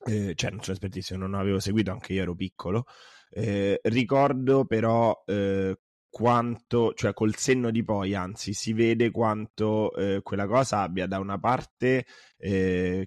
Eh, cioè, non sono espertissimo, non avevo seguito, anche io ero piccolo. Eh, ricordo però eh, quanto, cioè col senno di poi, anzi, si vede quanto eh, quella cosa abbia da una parte eh,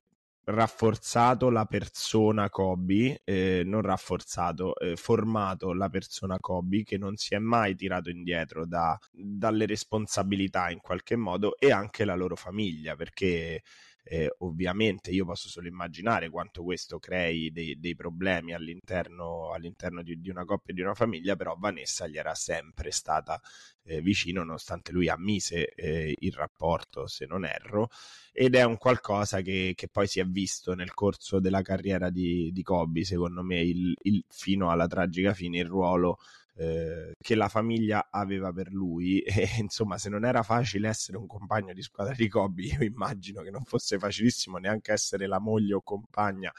rafforzato la persona Kobe, eh, non rafforzato, eh, formato la persona Kobe che non si è mai tirato indietro da, dalle responsabilità in qualche modo e anche la loro famiglia perché eh, ovviamente io posso solo immaginare quanto questo crei dei, dei problemi all'interno, all'interno di, di, una coppia e di una famiglia, però Vanessa gli era sempre stata eh, vicino nonostante lui ammise eh, il rapporto, se non erro, ed è un qualcosa che, che, poi si è visto nel corso della carriera di, di Kobe, secondo me, il, il, fino alla tragica fine, il ruolo eh, che la famiglia aveva per lui. <laughs> E insomma se non era facile essere un compagno di squadra di Kobe io immagino che non fosse facilissimo neanche essere la moglie o compagna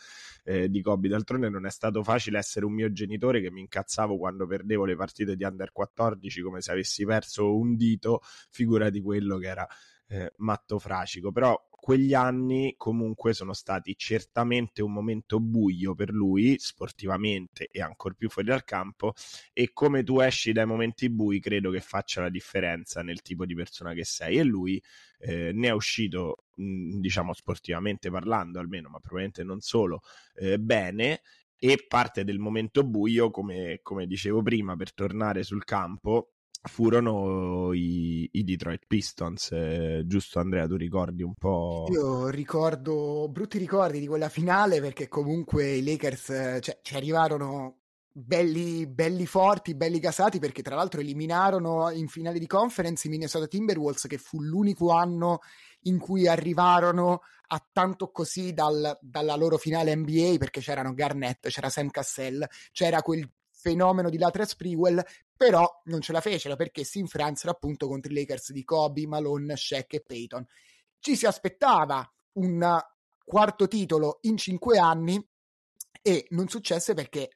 eh, di Kobe. D'altronde non è stato facile essere un mio genitore che mi incazzavo quando perdevo le partite di under 14 come se avessi perso un dito figura di quello che era eh, matto fracico però quegli anni comunque sono stati certamente un momento buio per lui sportivamente e ancora più fuori dal campo e come tu esci dai momenti bui credo che faccia la differenza nel tipo di persona che sei. E lui eh, ne è uscito mh, diciamo sportivamente parlando almeno ma probabilmente non solo eh, bene e parte del momento buio come, come dicevo prima per tornare sul campo furono i, i Detroit Pistons, eh, giusto Andrea? Tu ricordi un po'? Io ricordo brutti ricordi di quella finale perché comunque i Lakers eh, cioè, ci arrivarono belli, belli forti, belli gasati perché tra l'altro eliminarono in finale di conference i Minnesota Timberwolves che fu l'unico anno in cui arrivarono a tanto così dal, dalla loro finale NBA perché c'erano Garnett, c'era Sam Cassell, c'era quel fenomeno di Latres Sprewell, però non ce la fecero perché si infransero appunto contro i Lakers di Kobe, Malone, Shaq e Peyton. Ci si aspettava un quarto titolo in cinque anni e non successe perché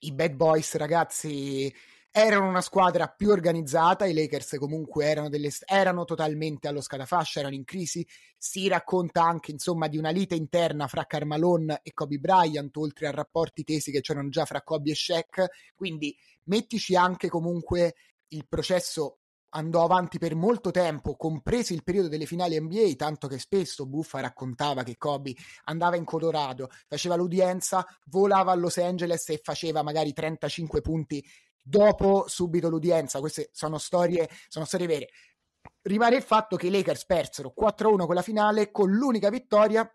i Bad Boys, ragazzi, erano una squadra più organizzata, i Lakers comunque erano, delle, erano totalmente allo scatafascia, erano in crisi, si racconta anche insomma di una lite interna fra Carmalone e Kobe Bryant, oltre a rapporti tesi che c'erano già fra Kobe e Shaq, quindi mettici anche comunque il processo andò avanti per molto tempo, compreso il periodo delle finali NBA, tanto che spesso Buffa raccontava che Kobe andava in Colorado, faceva l'udienza, volava a Los Angeles e faceva magari 35 punti dopo subito l'udienza. Queste sono storie, sono storie vere. Rimane il fatto che i Lakers persero 4-1 con la finale con l'unica vittoria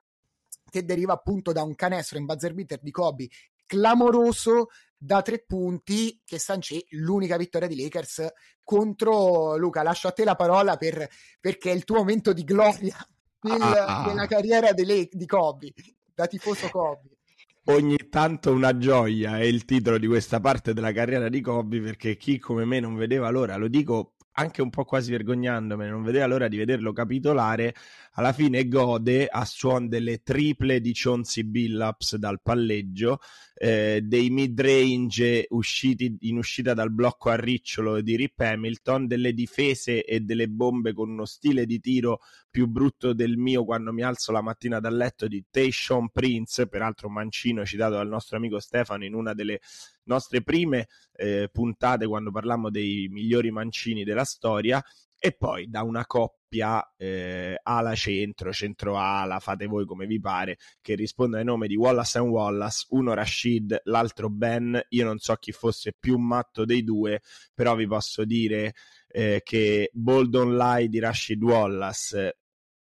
che deriva appunto da un canestro in buzzer beater di Kobe clamoroso da tre punti che sancì l'unica vittoria di Lakers contro Luca. Lascio a te la parola per, perché è il tuo momento di gloria nel, ah. nella carriera di, di Kobe, da tifoso Kobe ogni tanto una gioia è il titolo di questa parte della carriera di Kobe perché chi come me non vedeva l'ora, lo dico anche un po' quasi vergognandomene, non vedeva l'ora di vederlo capitolare, alla fine gode a suon delle triple di Chauncey Billups dal palleggio, eh, dei mid-range usciti in uscita dal blocco a ricciolo di Rip Hamilton, delle difese e delle bombe con uno stile di tiro più brutto del mio quando mi alzo la mattina dal letto di Tayshaun Prince, peraltro mancino citato dal nostro amico Stefano in una delle nostre prime eh, puntate quando parlammo dei migliori mancini della storia e poi da una coppia eh, ala centro, centro ala, fate voi come vi pare, che risponde ai nomi di Wallace and Wallace, uno Rashid, l'altro Ben, io non so chi fosse più matto dei due, però vi posso dire eh, che Bold Lie di Rashid Wallace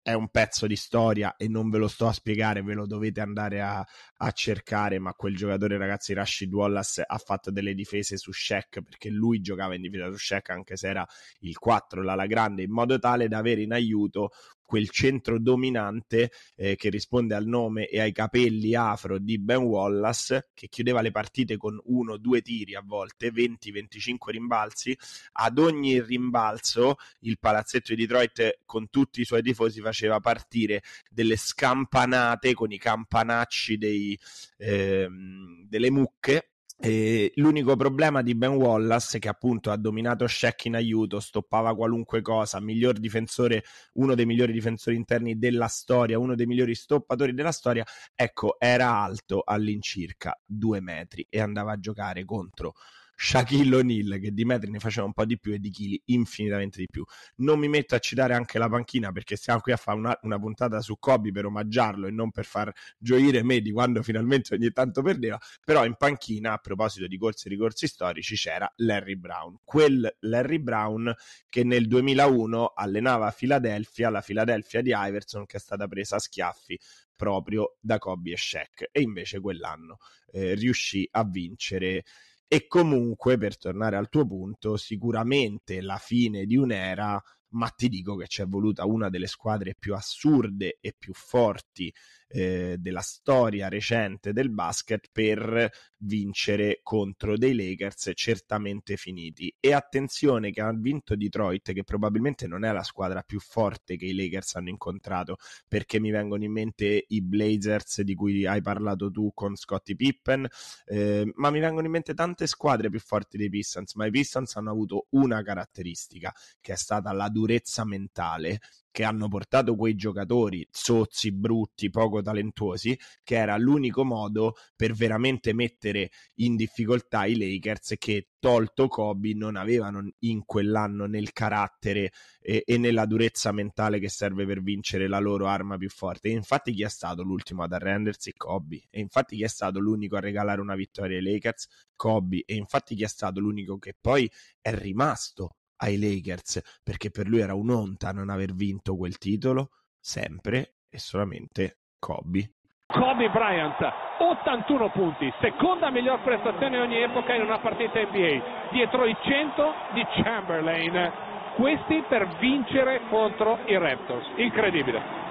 è un pezzo di storia e non ve lo sto a spiegare, ve lo dovete andare a, a, cercare, ma quel giocatore ragazzi Rashid Wallace ha fatto delle difese su Shaq perché lui giocava in difesa su Shaq anche se era il 4, l'ala grande, in modo tale da avere in aiuto quel centro dominante eh, che risponde al nome e ai capelli afro di Ben Wallace, che chiudeva le partite con uno, o due tiri a volte, 20-25 rimbalzi. Ad ogni rimbalzo il palazzetto di Detroit con tutti i suoi tifosi faceva partire delle scampanate con i campanacci dei, ehm, delle mucche e l'unico problema di Ben Wallace, che appunto ha dominato Shaq in aiuto, stoppava qualunque cosa, miglior difensore, uno dei migliori difensori interni della storia, uno dei migliori stoppatori della storia, ecco, era alto all'incirca due metri e andava a giocare contro Shaquille O'Neal che di metri ne faceva un po' di più e di chili infinitamente di più. Non mi metto a citare anche la panchina perché stiamo qui a fare una, una puntata su Kobe per omaggiarlo e non per far gioire me di quando finalmente ogni tanto perdeva, però in panchina a proposito di corsi e ricorsi storici c'era Larry Brown, quel Larry Brown che nel 2001 allenava a Philadelphia, la Philadelphia di Iverson che è stata presa a schiaffi proprio da Kobe e Shaq. E invece quell'anno eh, riuscì a vincere e comunque per tornare al tuo punto sicuramente la fine di un'era ma ti dico che ci è voluta una delle squadre più assurde e più forti eh, della storia recente del basket per vincere contro dei Lakers certamente finiti. E attenzione che ha vinto Detroit, che probabilmente non è la squadra più forte che i Lakers hanno incontrato, perché mi vengono in mente i Blazers di cui hai parlato tu con Scottie Pippen, eh, ma mi vengono in mente tante squadre più forti dei Pistons, ma i Pistons hanno avuto una caratteristica che è stata la durezza mentale che hanno portato quei giocatori zozzi, brutti, poco talentuosi, che era l'unico modo per veramente mettere in difficoltà i Lakers che tolto Kobe non avevano in quell'anno nel carattere e, e, nella durezza mentale che serve per vincere la loro arma più forte. E infatti chi è stato l'ultimo ad arrendersi? Kobe. E infatti chi è stato l'unico a regalare una vittoria ai Lakers? Kobe. E infatti chi è stato l'unico che poi è rimasto ai Lakers perché per lui era un'onta non aver vinto quel titolo sempre e solamente Kobe. Kobe Bryant, 81 punti, seconda miglior prestazione ogni epoca in una partita NBA, dietro i 100 di Chamberlain, questi per vincere contro i Raptors, incredibile.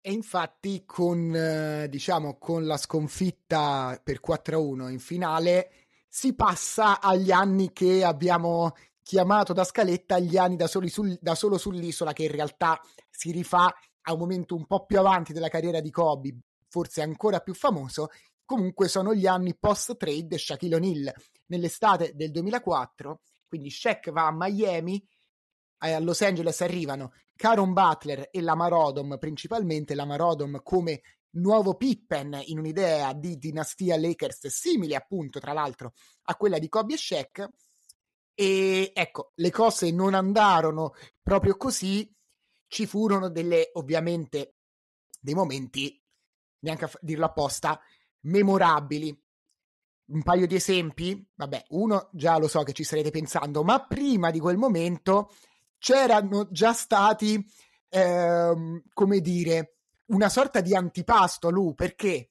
E infatti con, eh, diciamo, con la sconfitta per 4-1 in finale si passa agli anni che abbiamo chiamato da scaletta gli anni da, sul, da solo sull'isola, che in realtà si rifà a un momento un po' più avanti della carriera di Kobe, forse ancora più famoso. Comunque sono gli anni post-trade Shaquille O'Neal. Nell'estate del 2004, quindi Shaq va a Miami, a Los Angeles arrivano Caron Butler e la Marodom, principalmente la Marodom come nuovo Pippen in un'idea di dinastia Lakers simile appunto tra l'altro a quella di Kobe e Shaq. E ecco le cose non andarono proprio così. Ci furono delle ovviamente dei momenti neanche a dirlo apposta memorabili. Un paio di esempi vabbè uno già lo so che ci starete pensando ma prima di quel momento c'erano già stati ehm, come dire una sorta di antipasto Lu perché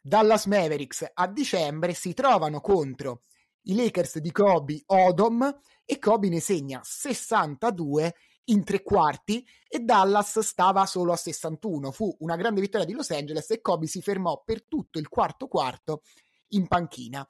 Dallas Mavericks a dicembre si trovano contro i Lakers di Kobe Odom e Kobe ne segna 62 in tre quarti e Dallas stava solo a 61. Fu una grande vittoria di Los Angeles e Kobe si fermò per tutto il quarto quarto in panchina.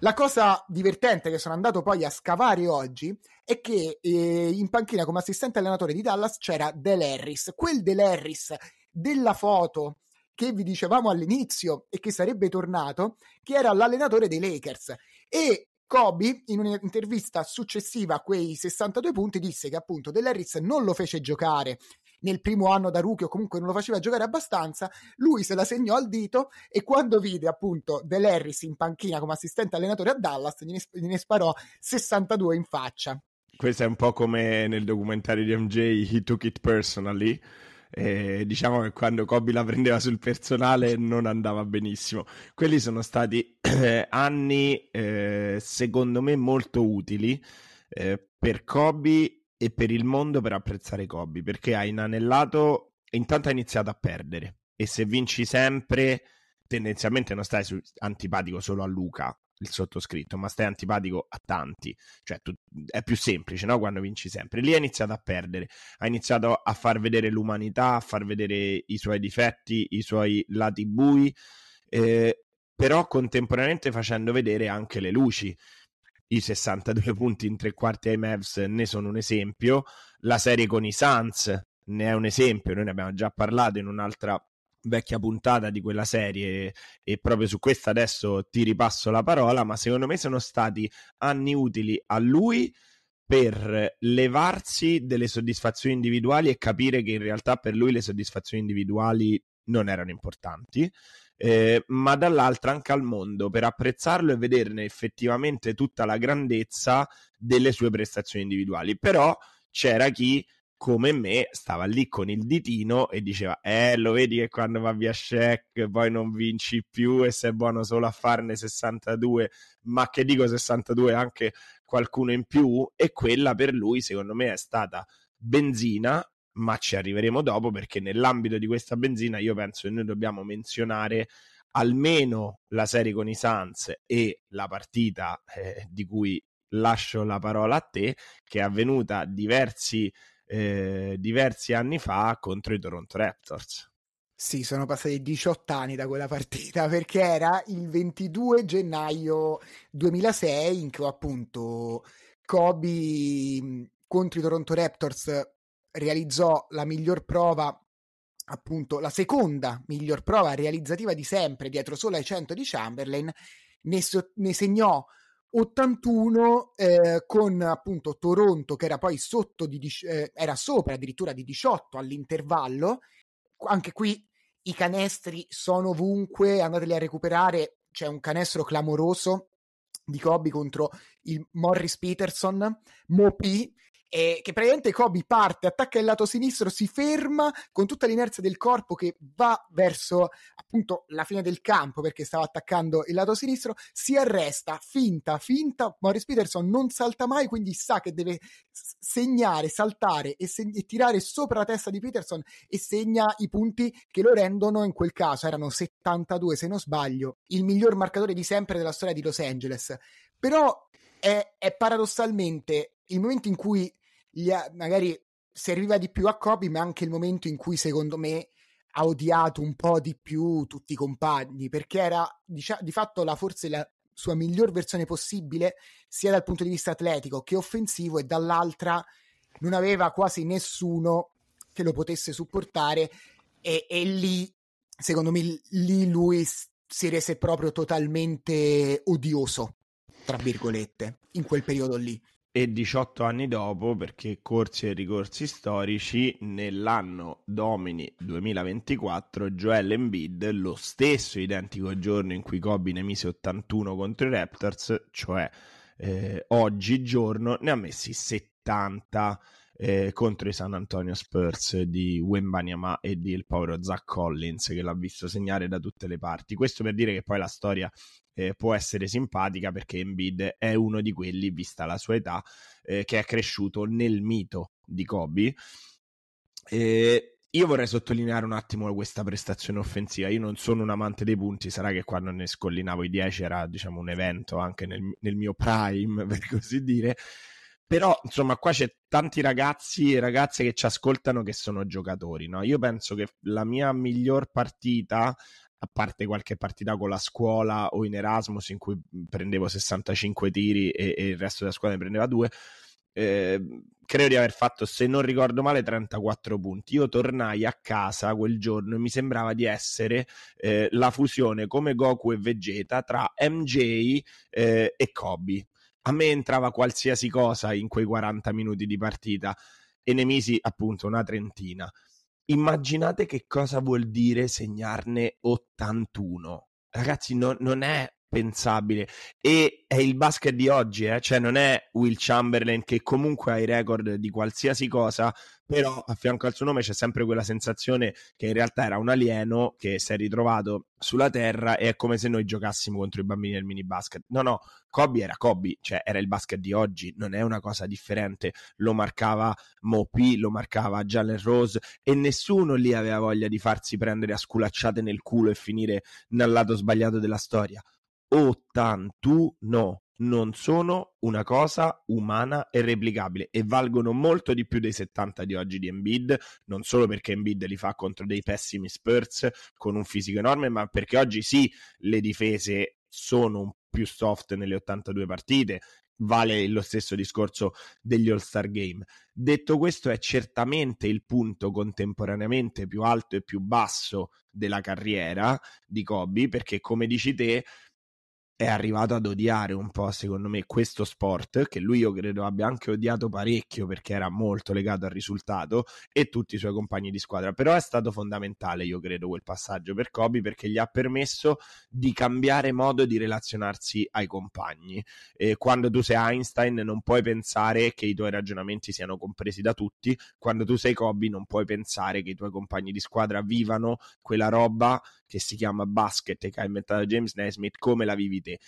La cosa divertente che sono andato poi a scavare oggi è che eh, in panchina come assistente allenatore di Dallas c'era Del Harris, quel Del Harris della foto che vi dicevamo all'inizio e che sarebbe tornato, che era l'allenatore dei Lakers. E Kobe, in un'intervista successiva a quei 62 punti, disse che appunto Dell'Harris non lo fece giocare nel primo anno da rookie o comunque non lo faceva giocare abbastanza, lui se la segnò al dito e quando vide appunto Dell'Harris in panchina come assistente allenatore a Dallas gliene, gliene sparò 62 in faccia. Questo è un po' come nel documentario di MJ He Took It Personally, eh, diciamo che quando Kobe la prendeva sul personale non andava benissimo. Quelli sono stati eh, anni, eh, secondo me, molto utili eh, per Kobe e per il mondo per apprezzare Kobe, perché ha inanellato, intanto ha iniziato a perdere e se vinci sempre tendenzialmente non stai su, antipatico solo a Luca il sottoscritto, ma stai antipatico a tanti. Cioè, tu, è più semplice, no? Quando vinci sempre. Lì ha iniziato a perdere, ha iniziato a far vedere l'umanità, a far vedere i suoi difetti, i suoi lati bui, eh, però contemporaneamente facendo vedere anche le luci. I 62 punti in tre quarti ai Mavs ne sono un esempio, la serie con i Suns ne è un esempio, noi ne abbiamo già parlato in un'altra vecchia puntata di quella serie e proprio su questa adesso ti ripasso la parola, ma secondo me sono stati anni utili a lui per levarsi delle soddisfazioni individuali e capire che in realtà per lui le soddisfazioni individuali non erano importanti eh, ma dall'altra anche al mondo per apprezzarlo e vederne effettivamente tutta la grandezza delle sue prestazioni individuali. Però c'era chi come me stava lì con il ditino e diceva eh lo vedi che quando va via Shaq poi non vinci più e sei buono solo a farne 62 ma che dico 62 anche qualcuno in più e quella per lui secondo me è stata benzina ma ci arriveremo dopo perché nell'ambito di questa benzina io penso che noi dobbiamo menzionare almeno la serie con i Suns e la partita eh, di cui lascio la parola a te che è avvenuta diversi, eh, diversi anni fa contro i Toronto Raptors. Sì, sono passati 18 anni da quella partita <laughs> perché era il 22 gennaio 2006 in cui appunto Kobe contro i Toronto Raptors realizzò la miglior prova appunto la seconda miglior prova realizzativa di sempre dietro solo ai 100 di Chamberlain ne, so, ne segnò 81 eh, con appunto Toronto che era poi sotto di eh, era sopra addirittura di 18 all'intervallo. Anche qui i canestri sono ovunque andateli a recuperare c'è un canestro clamoroso di Kobe contro il Morris Peterson Mopi eh, che praticamente Kobe parte, attacca il lato sinistro, si ferma con tutta l'inerzia del corpo che va verso appunto la fine del campo perché stava attaccando il lato sinistro, si arresta, finta, finta, Morris Peterson non salta mai, quindi sa che deve segnare, saltare e, seg- e tirare sopra la testa di Peterson e segna i punti che lo rendono in quel caso, erano 72 se non sbaglio, il miglior marcatore di sempre della storia di Los Angeles. Però è, è paradossalmente il momento in cui gli ha, magari serviva di più a Kobe, ma anche il momento in cui secondo me ha odiato un po' di più tutti i compagni, perché era diciamo, di fatto la, forse la sua miglior versione possibile, sia dal punto di vista atletico che offensivo, e dall'altra non aveva quasi nessuno che lo potesse supportare, e, e lì, secondo me, lì lui si rese proprio totalmente odioso, tra virgolette, in quel periodo lì e 18 anni dopo, perché corsi e ricorsi storici, nell'anno Domini 2024, Joel Embiid, lo stesso identico giorno in cui Kobe ne mise 81 contro i Raptors, cioè eh, oggi giorno, ne ha messi 70 eh, contro i San Antonio Spurs di Wembanyama e di il povero Zach Collins che l'ha visto segnare da tutte le parti. Questo per dire che poi la storia eh, può essere simpatica perché Embiid è uno di quelli, vista la sua età, eh, che è cresciuto nel mito di Kobe. E io vorrei sottolineare un attimo questa prestazione offensiva. Io non sono un amante dei punti, sarà che quando ne scollinavo i 10 era diciamo un evento anche nel, nel mio prime, <laughs> per così dire però, insomma, qua c'è tanti ragazzi e ragazze che ci ascoltano che sono giocatori, no? Io penso che la mia miglior partita, a parte qualche partita con la scuola o in Erasmus in cui prendevo 65 tiri e, e il resto della squadra ne prendeva due, eh, credo di aver fatto, se non ricordo male, 34 punti. Io tornai a casa quel giorno e mi sembrava di essere eh, la fusione come Goku e Vegeta tra MJ eh, e Kobe a me entrava qualsiasi cosa in quei 40 minuti di partita e ne misi appunto una trentina. Immaginate che cosa vuol dire segnarne 81. Ragazzi, no, non è pensabile e è il basket di oggi, eh? cioè non è Will Chamberlain che comunque ha i record di qualsiasi cosa, però a fianco al suo nome c'è sempre quella sensazione che in realtà era un alieno che si è ritrovato sulla terra e è come se noi giocassimo contro i bambini del mini basket. No, no, Kobe era Kobe, cioè era il basket di oggi, non è una cosa differente. Lo marcava Mopi, lo marcava Jalen Rose e nessuno lì aveva voglia di farsi prendere a sculacciate nel culo e finire nel lato sbagliato della storia. 81 non sono una cosa umana e replicabile e valgono molto di più dei 70 di oggi di Embiid, non solo perché Embiid li fa contro dei pessimi Spurs con un fisico enorme, ma perché oggi sì, le difese sono più soft nelle 82 partite, vale lo stesso discorso degli All-Star Game. Detto questo, è certamente il punto contemporaneamente più alto e più basso della carriera di Kobe, perché come dici te, è arrivato ad odiare un po', secondo me, questo sport, che lui io credo abbia anche odiato parecchio perché era molto legato al risultato, e tutti i suoi compagni di squadra. Però è stato fondamentale, io credo, quel passaggio per Kobe perché gli ha permesso di cambiare modo di relazionarsi ai compagni. E quando tu sei Einstein non puoi pensare che i tuoi ragionamenti siano compresi da tutti, quando tu sei Kobe non puoi pensare che i tuoi compagni di squadra vivano quella roba che si chiama basket che ha inventato James Naismith come la vivi te.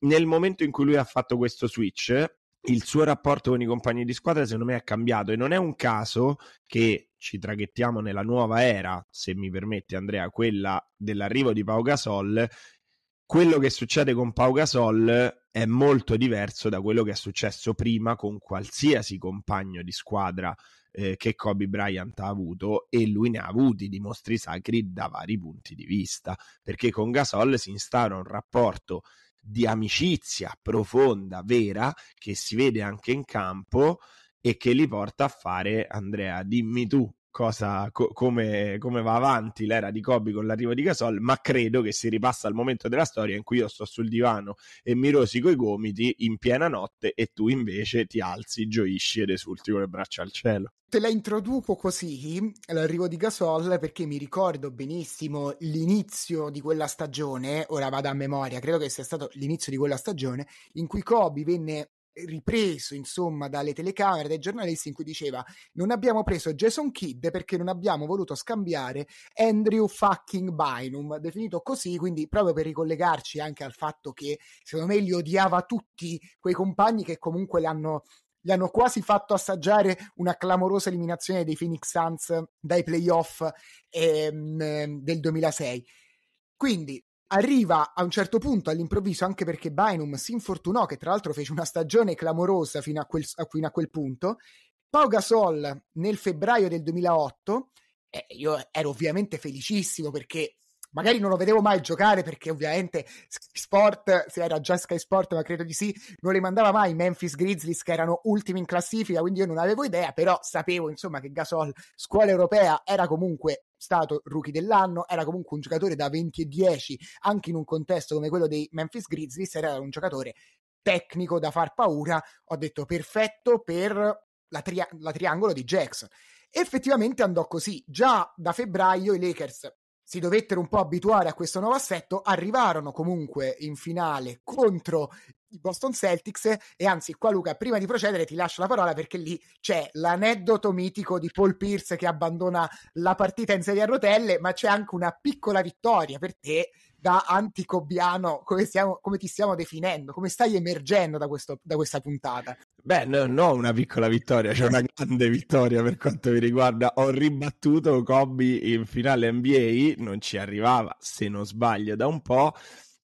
Nel momento in cui lui ha fatto questo switch, il suo rapporto con i compagni di squadra secondo me è cambiato e non è un caso che ci traghettiamo nella nuova era, se mi permette Andrea, quella dell'arrivo di Pau Gasol, quello che succede con Pau Gasol è molto diverso da quello che è successo prima con qualsiasi compagno di squadra eh, che Kobe Bryant ha avuto e lui ne ha avuti di mostri sacri da vari punti di vista, perché con Gasol si instaura un rapporto di amicizia profonda, vera, che si vede anche in campo e che li porta a fare, Andrea, dimmi tu cosa, co- come, come, va avanti l'era di Kobe con l'arrivo di Gasol, ma credo che si ripassa al momento della storia in cui io sto sul divano e mi rosico i gomiti in piena notte e tu invece ti alzi, gioisci ed esulti con le braccia al cielo. Te la introduco così, l'arrivo di Gasol, perché mi ricordo benissimo l'inizio di quella stagione, ora vado a memoria, credo che sia stato l'inizio di quella stagione, in cui Kobe venne ripreso insomma dalle telecamere, dai giornalisti in cui diceva non abbiamo preso Jason Kidd perché non abbiamo voluto scambiare Andrew fucking Bynum, definito così, quindi proprio per ricollegarci anche al fatto che secondo me li odiava tutti quei compagni che comunque l'hanno gli hanno quasi fatto assaggiare una clamorosa eliminazione dei Phoenix Suns dai playoff ehm, del 2006. Quindi arriva a un certo punto all'improvviso, anche perché Bynum si infortunò, che tra l'altro fece una stagione clamorosa fino a quel, fino a quel punto. Pau Gasol nel febbraio del 2008, eh, io ero ovviamente felicissimo perché magari non lo vedevo mai giocare perché ovviamente Sport, se era già Sky Sport, ma credo di sì, non le mandava mai. I Memphis Grizzlies che erano ultimi in classifica, quindi io non avevo idea, però sapevo insomma che Gasol, scuola europea, era comunque stato rookie dell'anno, era comunque un giocatore da 20 e 10, anche in un contesto come quello dei Memphis Grizzlies, era un giocatore tecnico da far paura, ho detto perfetto per la, tri- la triangolo di Jackson. Effettivamente andò così, già da febbraio i Lakers si dovettero un po' abituare a questo nuovo assetto, arrivarono comunque in finale contro i Boston Celtics e anzi qua Luca prima di procedere ti lascio la parola perché lì c'è l'aneddoto mitico di Paul Pierce che abbandona la partita in serie a rotelle ma c'è anche una piccola vittoria per te da anticobiano come, stiamo, come ti stiamo definendo come stai emergendo da, questo, da questa puntata Beh, no, no, una piccola vittoria, c'è una grande vittoria per quanto mi riguarda. Ho ribattuto Kobe in finale NBA, non ci arrivava, se non sbaglio, da un po'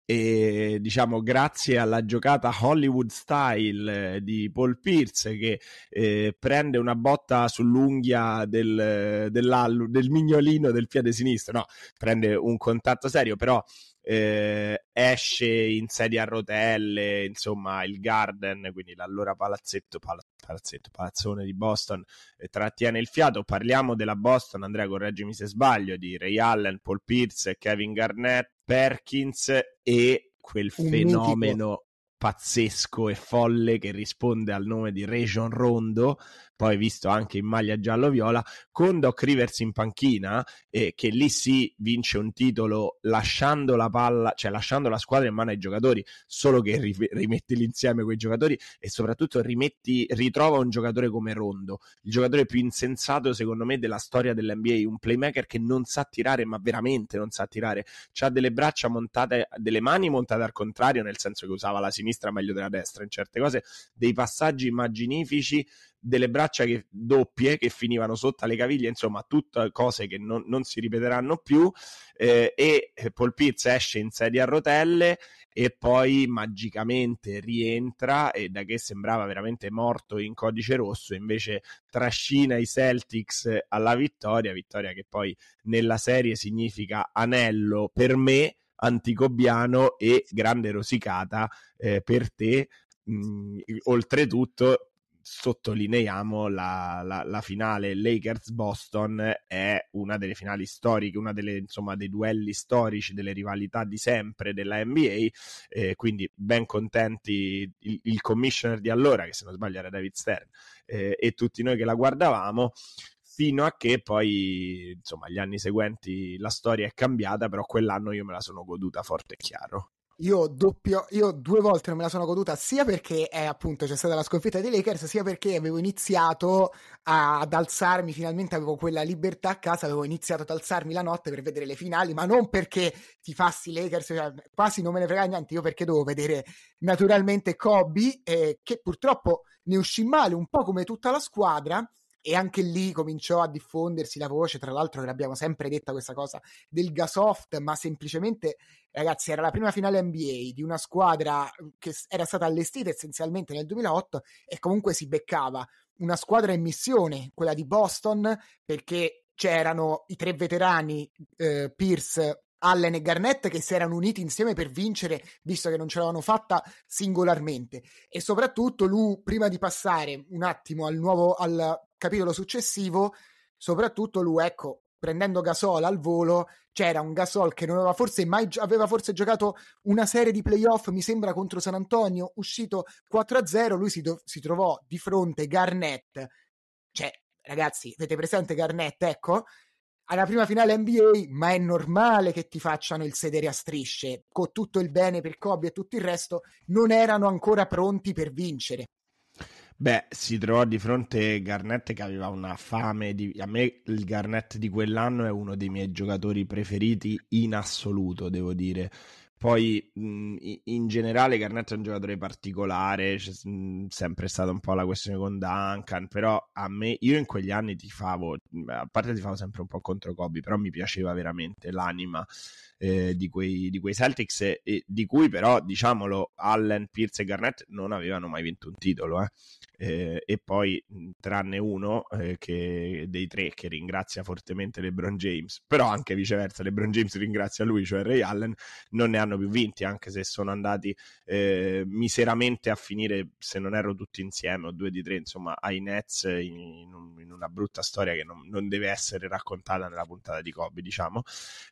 e diciamo grazie alla giocata Hollywood style eh, di Paul Pierce che eh, prende una botta sull'unghia del, del mignolino del piede sinistro, no, prende un contatto serio, però eh, esce in sedia a rotelle, insomma il Garden, quindi l'allora palazzetto, palazzetto, palazzone di Boston, eh, trattiene il fiato. Parliamo della Boston, Andrea correggimi se sbaglio, di Ray Allen, Paul Pierce, Kevin Garnett, Perkins e quel Un fenomeno mitico. pazzesco e folle che risponde al nome di Region Rondo, poi visto anche in maglia giallo-viola, con Doc Rivers in panchina, eh, che lì si vince un titolo lasciando la palla, cioè lasciando la squadra in mano ai giocatori, solo che ri- rimetti l'insieme quei giocatori e soprattutto rimetti, ritrova un giocatore come Rondo, il giocatore più insensato secondo me della storia dell'NBA, un playmaker che non sa tirare, ma veramente non sa tirare, ha delle braccia montate, delle mani montate al contrario, nel senso che usava la sinistra meglio della destra in certe cose, dei passaggi immaginifici delle braccia che, doppie che finivano sotto alle caviglie, insomma, tutte cose che non, non si ripeteranno più. Eh, e Paul Pierce esce in sedia a rotelle e poi magicamente rientra e da che sembrava veramente morto in codice rosso invece trascina i Celtics alla vittoria, vittoria che poi nella serie significa anello per me anticobiano e grande rosicata eh, per te. Mh, oltretutto sottolineiamo la, la, la finale Lakers-Boston è una delle finali storiche, una delle, insomma, dei duelli storici, delle rivalità di sempre della NBA, eh, quindi ben contenti il, il, commissioner di allora, che se non sbaglio era David Stern, eh, e tutti noi che la guardavamo, fino a che poi, insomma, gli anni seguenti la storia è cambiata, però quell'anno io me la sono goduta forte e chiaro. Io, doppio, io due volte non me la sono goduta, sia perché è appunto c'è stata la sconfitta dei Lakers, sia perché avevo iniziato a, ad alzarmi, finalmente avevo quella libertà a casa, avevo iniziato ad alzarmi la notte per vedere le finali, ma non perché ti fassi Lakers, cioè, quasi non me ne frega niente, io perché devo vedere naturalmente Kobe, eh, che purtroppo ne uscì male un po' come tutta la squadra, e anche lì cominciò a diffondersi la voce, tra l'altro che l'abbiamo sempre detta questa cosa del gasoft, ma semplicemente ragazzi era la prima finale NBA di una squadra che era stata allestita essenzialmente nel 2008 e comunque si beccava una squadra in missione, quella di Boston, perché c'erano i tre veterani eh, Pierce, Allen e Garnett che si erano uniti insieme per vincere, visto che non ce l'avevano fatta singolarmente. E soprattutto lui, prima di passare un attimo al nuovo al capitolo successivo, soprattutto lui, ecco, prendendo Gasol al volo, c'era un Gasol che non aveva forse mai aveva forse giocato una serie di playoff, mi sembra contro San Antonio, uscito 4-0, lui si, do, si trovò di fronte Garnett. Cioè, ragazzi, avete presente Garnett, ecco? alla prima finale NBA, ma è normale che ti facciano il sedere a strisce, con tutto il bene per Kobe e tutto il resto, non erano ancora pronti per vincere. Beh, si trovò di fronte Garnett che aveva una fame di... A me il Garnett di quell'anno è uno dei miei giocatori preferiti in assoluto, devo dire. Poi mh, in generale Garnett è un giocatore particolare, c'è mh, sempre stata un po' la questione con Duncan, però a me, io in quegli anni ti favo, a parte ti favo sempre un po' contro Kobe, però mi piaceva veramente l'anima eh, di, quei, di, quei, Celtics, e, di cui però, diciamolo, Allen, Pierce e Garnett non avevano mai vinto un titolo, eh eh, e poi tranne uno eh, che, dei tre che ringrazia fortemente LeBron James, però anche viceversa LeBron James ringrazia lui, cioè Ray Allen, non ne hanno più vinti anche se sono andati eh, miseramente a finire, se non erro tutti insieme o due di tre, insomma ai Nets in, in una brutta storia che non, non, deve essere raccontata nella puntata di Kobe, diciamo.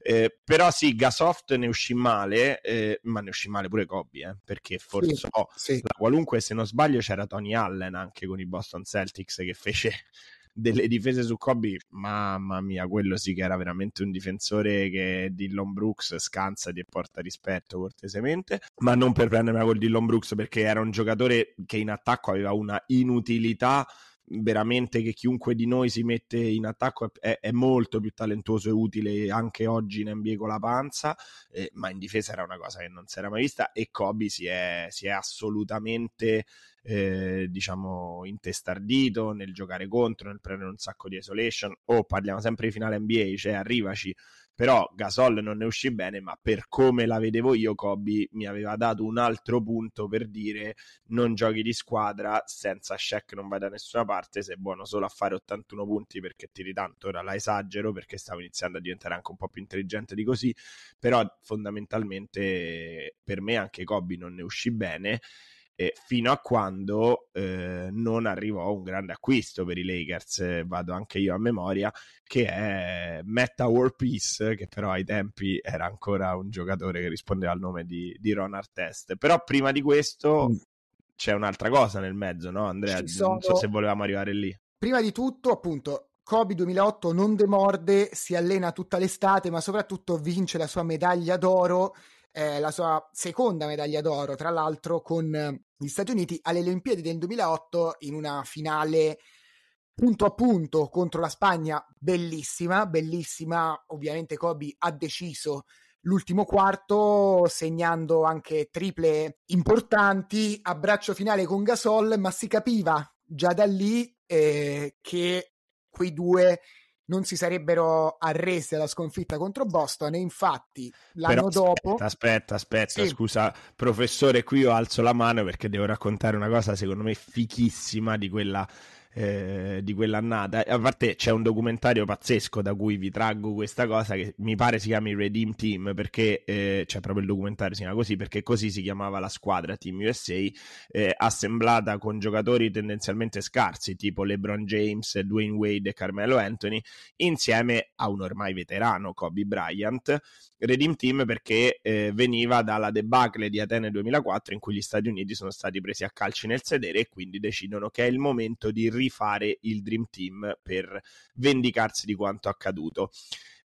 Eh, però sì, Gasoft ne uscì male, eh, ma ne uscì male pure Kobe, eh, perché forse sì, oh, sì. qualunque, se non sbaglio c'era Tony Allen anche con i Boston Celtics che fece <laughs> delle difese su Kobe, mamma mia, quello sì che era veramente un difensore che Dillon Brooks scansa e porta rispetto cortesemente, ma non per prendermela col Dillon Brooks perché era un giocatore che in attacco aveva una inutilità veramente che chiunque di noi si mette in attacco è, è, molto più talentuoso e utile anche oggi in NBA con la panza, eh, ma in difesa era una cosa che non si era mai vista e Kobe si è, si è assolutamente eh, diciamo intestardito nel giocare contro, nel prendere un sacco di isolation. O oh, parliamo sempre di finale NBA, cioè arrivaci però Gasol non ne uscì bene, ma per come la vedevo io, Kobe mi aveva dato un altro punto per dire non giochi di squadra, senza Shaq non vai da nessuna parte, sei buono solo a fare 81 punti perché tiri tanto, ora la esagero perché stavo iniziando a diventare anche un po' più intelligente di così, però fondamentalmente per me anche Kobe non ne uscì bene eh, fino a quando eh, non arrivò un grande acquisto per i Lakers, eh, vado anche io a memoria, che è Metta War Peace, che però ai tempi era ancora un giocatore che rispondeva al nome di, di Ron Artest. Però prima di questo mm. c'è un'altra cosa nel mezzo, no Andrea? Sono... Non so se volevamo arrivare lì. Prima di tutto, appunto, Kobe 2008 non demorde, si allena tutta l'estate, ma soprattutto vince la sua medaglia d'oro eh, la sua seconda medaglia d'oro, tra l'altro, con eh, gli Stati Uniti alle Olimpiadi del 2008 in una finale punto a punto contro la Spagna, bellissima, bellissima. Ovviamente Kobe ha deciso l'ultimo quarto, segnando anche triple importanti, abbraccio finale con Gasol, ma si capiva già da lì eh, che quei due non si sarebbero arresi alla sconfitta contro Boston e infatti l'anno Però, dopo... Aspetta, aspetta, sì. scusa, professore, qui io alzo la mano perché devo raccontare una cosa secondo me fichissima di quella eh, di quell'annata. A parte c'è un documentario pazzesco da cui vi traggo questa cosa che mi pare si chiami Redeem Team perché eh, c'è proprio il documentario si chiama così perché così si chiamava la squadra Team USA eh, assemblata con giocatori tendenzialmente scarsi tipo LeBron James, Dwayne Wade e Carmelo Anthony insieme a un ormai veterano Kobe Bryant Redeem Team perché eh, veniva dalla debacle di Atene 2004 in cui gli Stati Uniti sono stati presi a calci nel sedere e quindi decidono che è il momento di rifare il Dream Team per vendicarsi di quanto accaduto.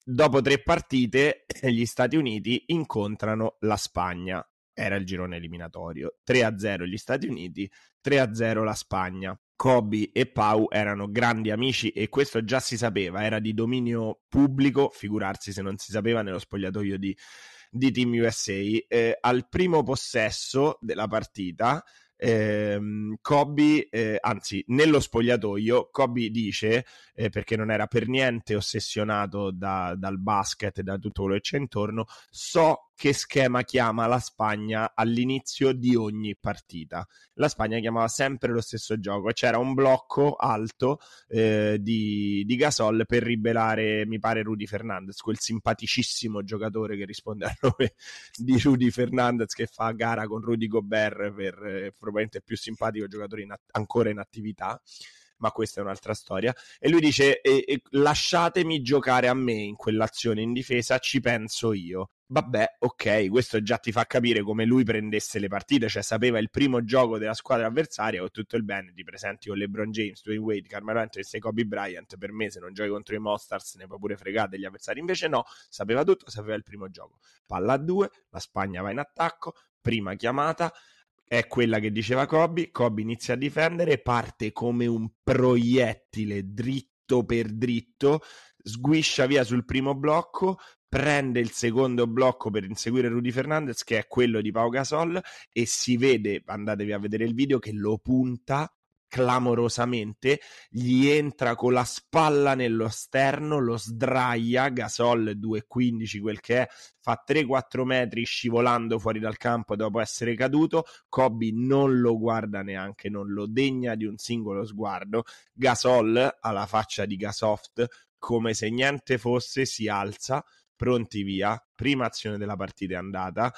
Dopo tre partite <clears throat> gli Stati Uniti incontrano la Spagna. Era il girone eliminatorio. 3-0 gli Stati Uniti, 3-0 la Spagna. Kobe e Pau erano grandi amici e questo già si sapeva, era di dominio pubblico, figurarsi se non si sapeva nello spogliatoio di, di Team USA. Eh, al primo possesso della partita, ehm, Kobe, eh, anzi nello spogliatoio, Kobe dice, eh, perché non era per niente ossessionato da, dal basket e da tutto quello che c'è intorno, so che schema chiama la Spagna all'inizio di ogni partita. La Spagna chiamava sempre lo stesso gioco c'era un blocco alto eh, di, di, Gasol per ribellare, mi pare, Rudy Fernandez, quel simpaticissimo giocatore che risponde al nome di Rudy Fernandez che fa gara con Rudy Gobert per eh, probabilmente il più simpatico giocatore in att- ancora in attività ma questa è un'altra storia. E lui dice: e, e, lasciatemi giocare a me in quell'azione in difesa, ci penso io vabbè, ok, questo già ti fa capire come lui prendesse le partite, cioè sapeva il primo gioco della squadra avversaria con tutto il bene, ti presenti con LeBron James, Dwayne Wade, Carmelo Anthony e Kobe Bryant, per me se non giochi contro i Monsters ne puoi pure fregare gli avversari, invece no, sapeva tutto, sapeva il primo gioco. Palla a due, la Spagna va in attacco, prima chiamata, è quella che diceva Kobe, Kobe inizia a difendere, parte come un proiettile dritto per dritto, sguiscia via sul primo blocco, prende il secondo blocco per inseguire Rudy Fernandez che è quello di Pau Gasol e si vede, andatevi a vedere il video, che lo punta clamorosamente, gli entra con la spalla nello sterno, lo sdraia, Gasol 2,15 quel che è, fa 3-4 metri scivolando fuori dal campo dopo essere caduto, Kobe non lo guarda neanche, non lo degna di un singolo sguardo, Gasol alla faccia di Gasoft come se niente fosse si alza, pronti via, prima azione della partita è andata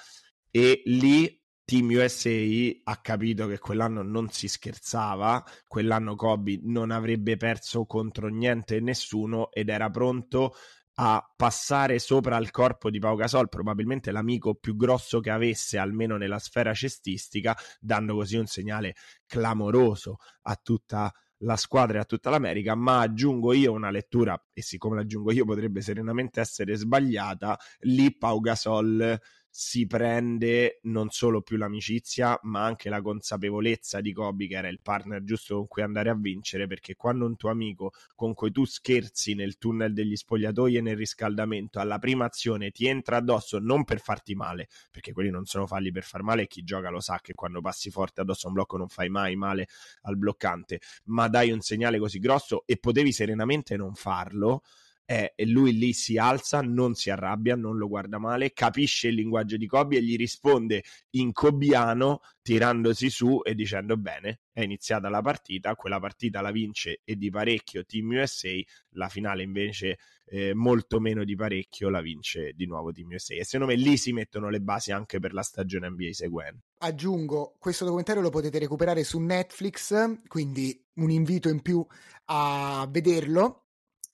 e lì Team USA ha capito che quell'anno non si scherzava, quell'anno Kobe non avrebbe perso contro niente e nessuno ed era pronto a passare sopra al corpo di Pau Gasol, probabilmente l'amico più grosso che avesse, almeno nella sfera cestistica, dando così un segnale clamoroso a tutta la squadra e a tutta l'America, ma aggiungo io una lettura, e siccome l'aggiungo io potrebbe serenamente essere sbagliata, lì Pau Gasol si prende non solo più l'amicizia, ma anche la consapevolezza di Kobe che era il partner giusto con cui andare a vincere, perché quando un tuo amico con cui tu scherzi nel tunnel degli spogliatoi e nel riscaldamento, alla prima azione ti entra addosso non per farti male, perché quelli non sono falli per far male e chi gioca lo sa che quando passi forte addosso a un blocco non fai mai male al bloccante, ma dai un segnale così grosso e potevi serenamente non farlo, eh, e lui lì si alza, non si arrabbia, non lo guarda male, capisce il linguaggio di Kobe e gli risponde in cobiano tirandosi su e dicendo bene, è iniziata la partita, quella partita la vince e di parecchio Team USA, la finale invece eh, molto meno di parecchio la vince di nuovo Team USA e secondo me lì si mettono le basi anche per la stagione NBA seguente. Aggiungo, questo documentario lo potete recuperare su Netflix, quindi un invito in più a vederlo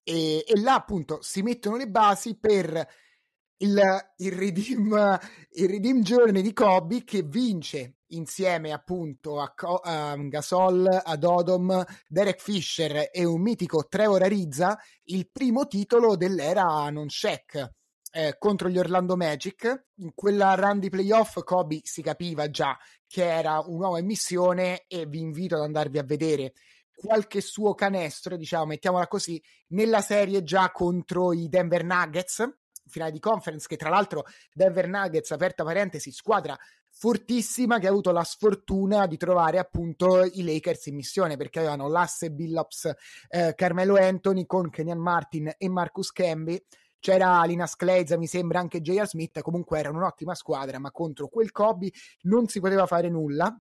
e, e là appunto si mettono le basi per il, il, redeem, il redeem journey di Kobe che vince insieme appunto a, a Gasol, ad Odom, Derek Fisher e un mitico Trevor Arizza il primo titolo dell'era non check eh, contro gli Orlando Magic. In quella run di playoff Kobe si capiva già che era un'uova missione e vi invito ad andarvi a vedere qualche suo canestro, diciamo, mettiamola così, nella serie già contro i Denver Nuggets, finale di conference, che tra l'altro Denver Nuggets, aperta parentesi, squadra fortissima che ha avuto la sfortuna di trovare appunto i Lakers in missione perché avevano l'asse Billups, eh, Carmelo Anthony con Kenyan Martin e Marcus Camby c'era Linas Kleiza, mi sembra anche J.R. Smith, comunque era un'ottima squadra, ma contro quel Kobe non si poteva fare nulla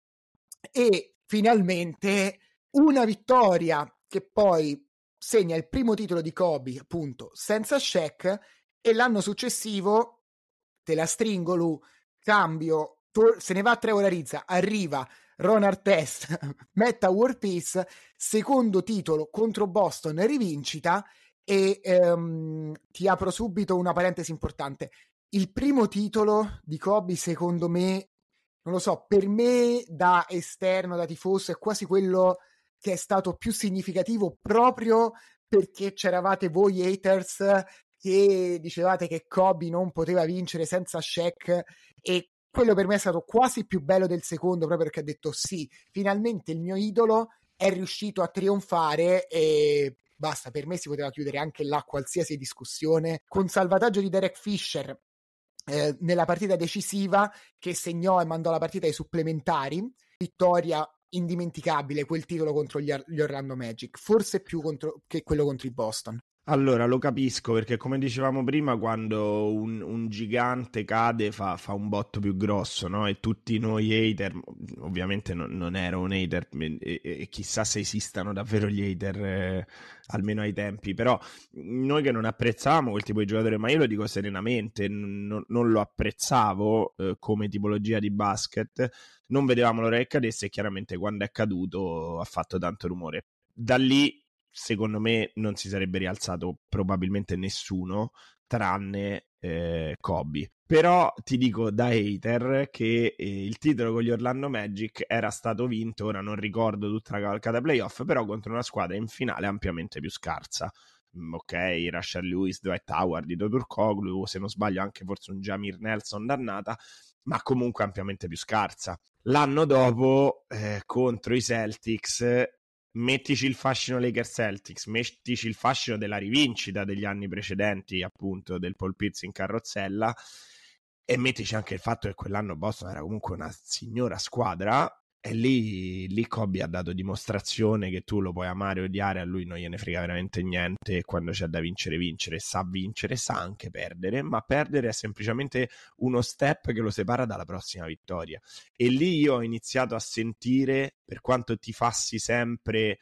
e finalmente una vittoria che poi segna il primo titolo di Kobe, appunto, senza Shaq, e l'anno successivo, te la stringo Lu, cambio, to- se ne va a Trevor Arizza, arriva Ron Artest, <laughs> metta War Peace, secondo titolo contro Boston, rivincita, e ehm, ti apro subito una parentesi importante. Il primo titolo di Kobe, secondo me, non lo so, per me da esterno, da tifoso, è quasi quello che è stato più significativo proprio perché c'eravate voi haters che dicevate che Kobe non poteva vincere senza Shaq e quello per me è stato quasi più bello del secondo proprio perché ha detto sì, finalmente il mio idolo è riuscito a trionfare e basta, per me si poteva chiudere anche là qualsiasi discussione. Con salvataggio di Derek Fisher eh, nella partita decisiva che segnò e mandò la partita ai supplementari vittoria indimenticabile quel titolo contro gli, Orlando Magic forse più contro, che quello contro i Boston allora, lo capisco perché come dicevamo prima, quando un, un gigante cade fa, fa, un botto più grosso, no? E tutti noi hater, ovviamente non, non ero un hater e, e, chissà se esistano davvero gli hater, eh, almeno ai tempi, però noi che non apprezzavamo quel tipo di giocatore, ma io lo dico serenamente, non, non lo apprezzavo eh, come tipologia di basket, non vedevamo l'ora che cadesse e chiaramente quando è caduto ha fatto tanto rumore. Da lì secondo me non si sarebbe rialzato probabilmente nessuno tranne eh, Kobe. Però ti dico da hater che eh, il titolo con gli Orlando Magic era stato vinto, ora non ricordo tutta la cavalcata playoff, però contro una squadra in finale ampiamente più scarsa. Mm, ok, Rashad Lewis, Dwight Howard, Ido Turkoglu, se non sbaglio anche forse un Jamir Nelson dannata, ma comunque ampiamente più scarsa. L'anno dopo eh, contro i Celtics mettici il fascino Lakers Celtics, mettici il fascino della rivincita degli anni precedenti, appunto, del Paul Pierce in carrozzella, e mettici anche il fatto che quell'anno Boston era comunque una signora squadra. E lì, lì Kobe ha dato dimostrazione che tu lo puoi amare o odiare, a lui non gliene frega veramente niente. Quando c'è da vincere, vincere, sa vincere, sa anche perdere, ma perdere è semplicemente uno step che lo separa dalla prossima vittoria. E lì io ho iniziato a sentire, per quanto ti fassi sempre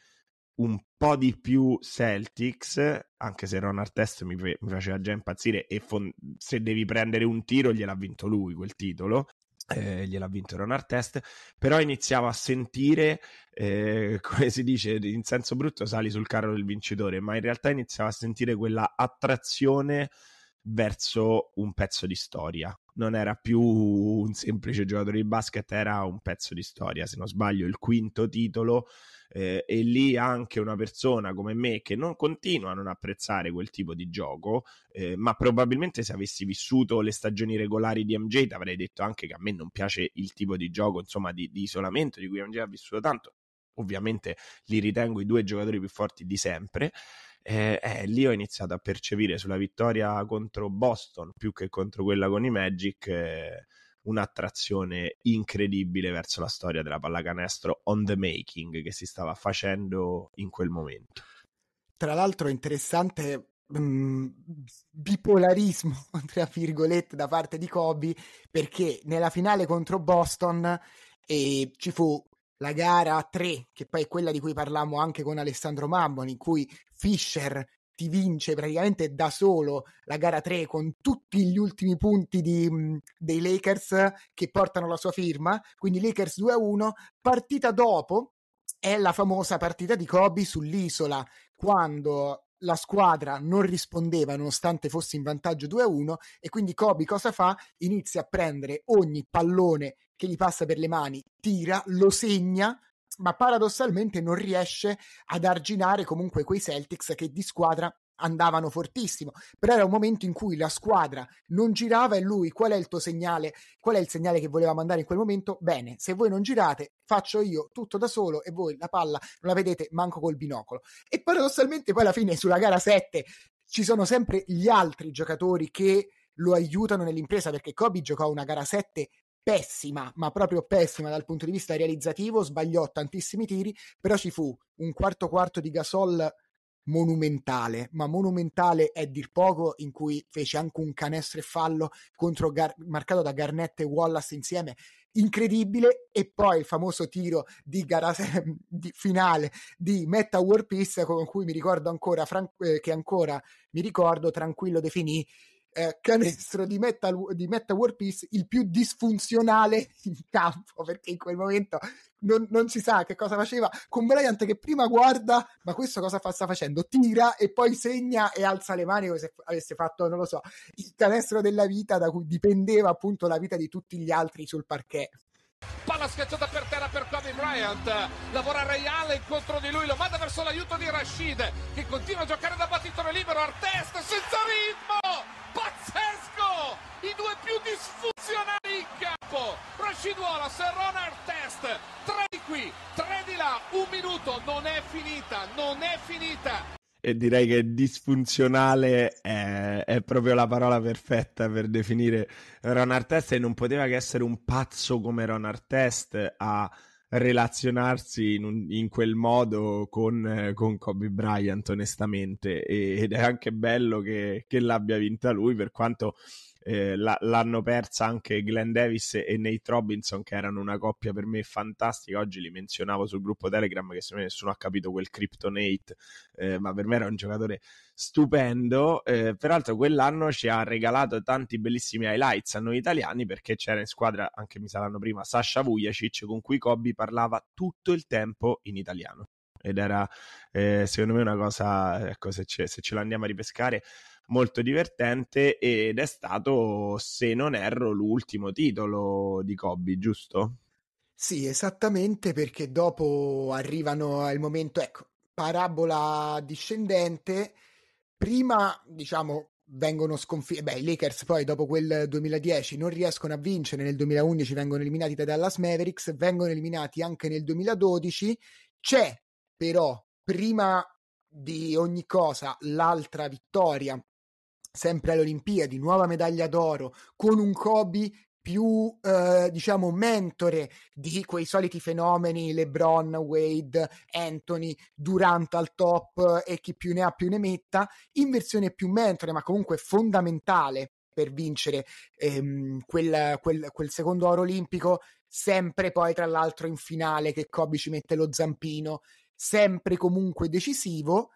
un po' di più Celtics, anche se Ron Artest mi, mi faceva già impazzire e fon- se devi prendere un tiro gliel'ha vinto lui quel titolo, eh, gliel'ha vinto Ron Artest, però iniziavo a sentire, eh, <laughs> come si dice, in senso brutto sali sul carro del vincitore, ma in realtà iniziavo a sentire quella attrazione verso un pezzo di storia. Non era più un semplice giocatore di basket, era un pezzo di storia. Se non sbaglio, il quinto titolo eh, e lì anche una persona come me che non continua a non apprezzare quel tipo di gioco, eh, ma probabilmente se avessi vissuto le stagioni regolari di MJ ti avrei detto anche che a me non piace il tipo di gioco, insomma, di, di isolamento di cui MJ ha vissuto tanto. Ovviamente li ritengo i due giocatori più forti di sempre. Eh, eh, lì ho iniziato a percepire sulla vittoria contro Boston più che contro quella con i Magic eh, un'attrazione incredibile verso la storia della pallacanestro on the making che si stava facendo in quel momento. Tra l'altro interessante mh, mm, bipolarismo, <laughs> tra virgolette, da parte di Kobe, perché nella finale contro Boston eh, ci fu la gara 3, che poi è quella di cui parlammo anche con Alessandro Mammon, in cui Fischer ti vince praticamente da solo la gara 3 con tutti gli ultimi punti di, dei Lakers che portano la sua firma, quindi Lakers 2-1, partita dopo è la famosa partita di Kobe sull'isola, quando la squadra non rispondeva nonostante fosse in vantaggio 2-1 e quindi Kobe cosa fa? Inizia a prendere ogni pallone che gli passa per le mani, tira, lo segna ma paradossalmente non riesce ad arginare comunque quei Celtics che di squadra andavano fortissimo, però era un momento in cui la squadra non girava e lui qual è il tuo segnale? Qual è il segnale che voleva mandare in quel momento? Bene, se voi non girate, faccio io tutto da solo e voi la palla non la vedete manco col binocolo. E paradossalmente poi alla fine sulla gara 7 ci sono sempre gli altri giocatori che lo aiutano nell'impresa perché Kobe giocò una gara 7 pessima, ma proprio pessima dal punto di vista realizzativo, sbagliò tantissimi tiri, però ci fu un quarto quarto di Gasol monumentale, ma monumentale è dir poco, in cui fece anche un canestro e fallo contro Gar- marcato da Garnett e Wallace insieme, incredibile, e poi il famoso tiro di gara <laughs> di finale di Metta War Peace con cui mi ricordo ancora, Fran- eh, che ancora mi ricordo, tranquillo definì eh, canestro di Metal, di Meta War Peace il più disfunzionale <laughs> in campo perché in quel momento non, non, si sa che cosa faceva con Bryant che prima guarda ma questo cosa fa, sta facendo? Tira e poi segna e alza le mani come se avesse fatto non lo so il canestro della vita da cui dipendeva appunto la vita di tutti gli altri sul parquet Palla schiacciata per terra per Kobe Bryant. Lavora Ray Allen contro di lui, lo manda verso l'aiuto di Rashid che continua a giocare da battitore libero. Artest senza ritmo! Pazzesco! I due più disfunzionali in campo. Rashid Wallace e Ron Artest. Tre di qui, tre di là. Un minuto, non è finita, non è finita e direi che disfunzionale è, è, proprio la parola perfetta per definire Ron Artest e non poteva che essere un pazzo come Ron Artest a relazionarsi in, un, in quel modo con, con, Kobe Bryant onestamente. Ed è anche bello che, che l'abbia vinta lui per quanto eh, l'hanno persa anche Glenn Davis e Nate Robinson che erano una coppia per me fantastica. Oggi li menzionavo sul gruppo Telegram che secondo me nessuno ha capito quel Kryptonate eh, ma per me era un giocatore stupendo. Eh, peraltro quell'anno ci ha regalato tanti bellissimi highlights a noi italiani perché c'era in squadra anche mi saranno prima Sasha Vujacic con cui Kobe parlava tutto il tempo in italiano. Ed era eh, secondo me una cosa ecco se, se ce l'andiamo a ripescare molto divertente ed è stato, se non erro, l'ultimo titolo di Kobe, giusto? Sì, esattamente perché dopo arrivano al momento, ecco, parabola discendente, prima diciamo vengono sconfitti, beh i Lakers poi dopo quel 2010 non riescono a vincere, nel 2011 vengono eliminati da Dallas Mavericks, vengono eliminati anche nel 2012, c'è però prima di ogni cosa l'altra vittoria sempre alle Olimpiadi, nuova medaglia d'oro, con un Kobe più eh, diciamo mentore di quei soliti fenomeni LeBron, Wade, Anthony, Durant al top e chi più ne ha più ne metta, in versione più mentore ma comunque fondamentale per vincere ehm, quel, quel, quel secondo oro olimpico, sempre poi tra l'altro in finale che Kobe ci mette lo zampino, sempre comunque decisivo.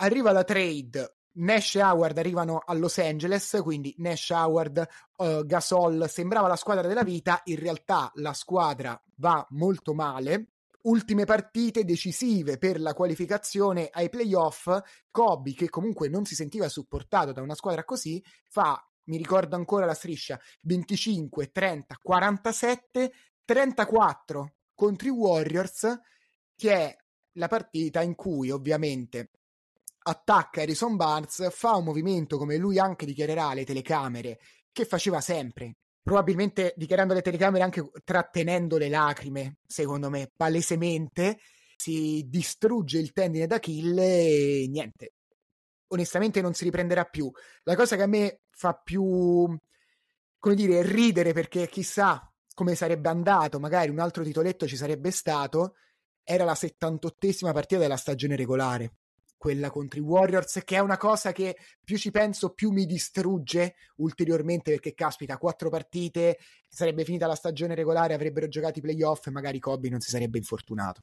Arriva la trade Nash e Howard arrivano a Los Angeles, quindi Nash, Howard, uh, Gasol sembrava la squadra della vita, in realtà la squadra va molto male. Ultime partite decisive per la qualificazione ai playoff, Kobe, che comunque non si sentiva supportato da una squadra così, fa, mi ricordo ancora la striscia, 25, 30, 47, 34 contro i Warriors, che è la partita in cui ovviamente attacca Harrison Barnes, fa un movimento come lui anche dichiarerà alle telecamere, che faceva sempre. Probabilmente dichiarando alle telecamere anche trattenendo le lacrime, secondo me, palesemente. Si distrugge il tendine d'Achille e niente. Onestamente non si riprenderà più. La cosa che a me fa più, come dire, ridere perché chissà come sarebbe andato, magari un altro titoletto ci sarebbe stato, era la 78esima partita della stagione regolare quella contro i Warriors, che è una cosa che più ci penso, più mi distrugge ulteriormente perché caspita, quattro partite, sarebbe finita la stagione regolare, avrebbero giocato i playoff e magari Kobe non si sarebbe infortunato.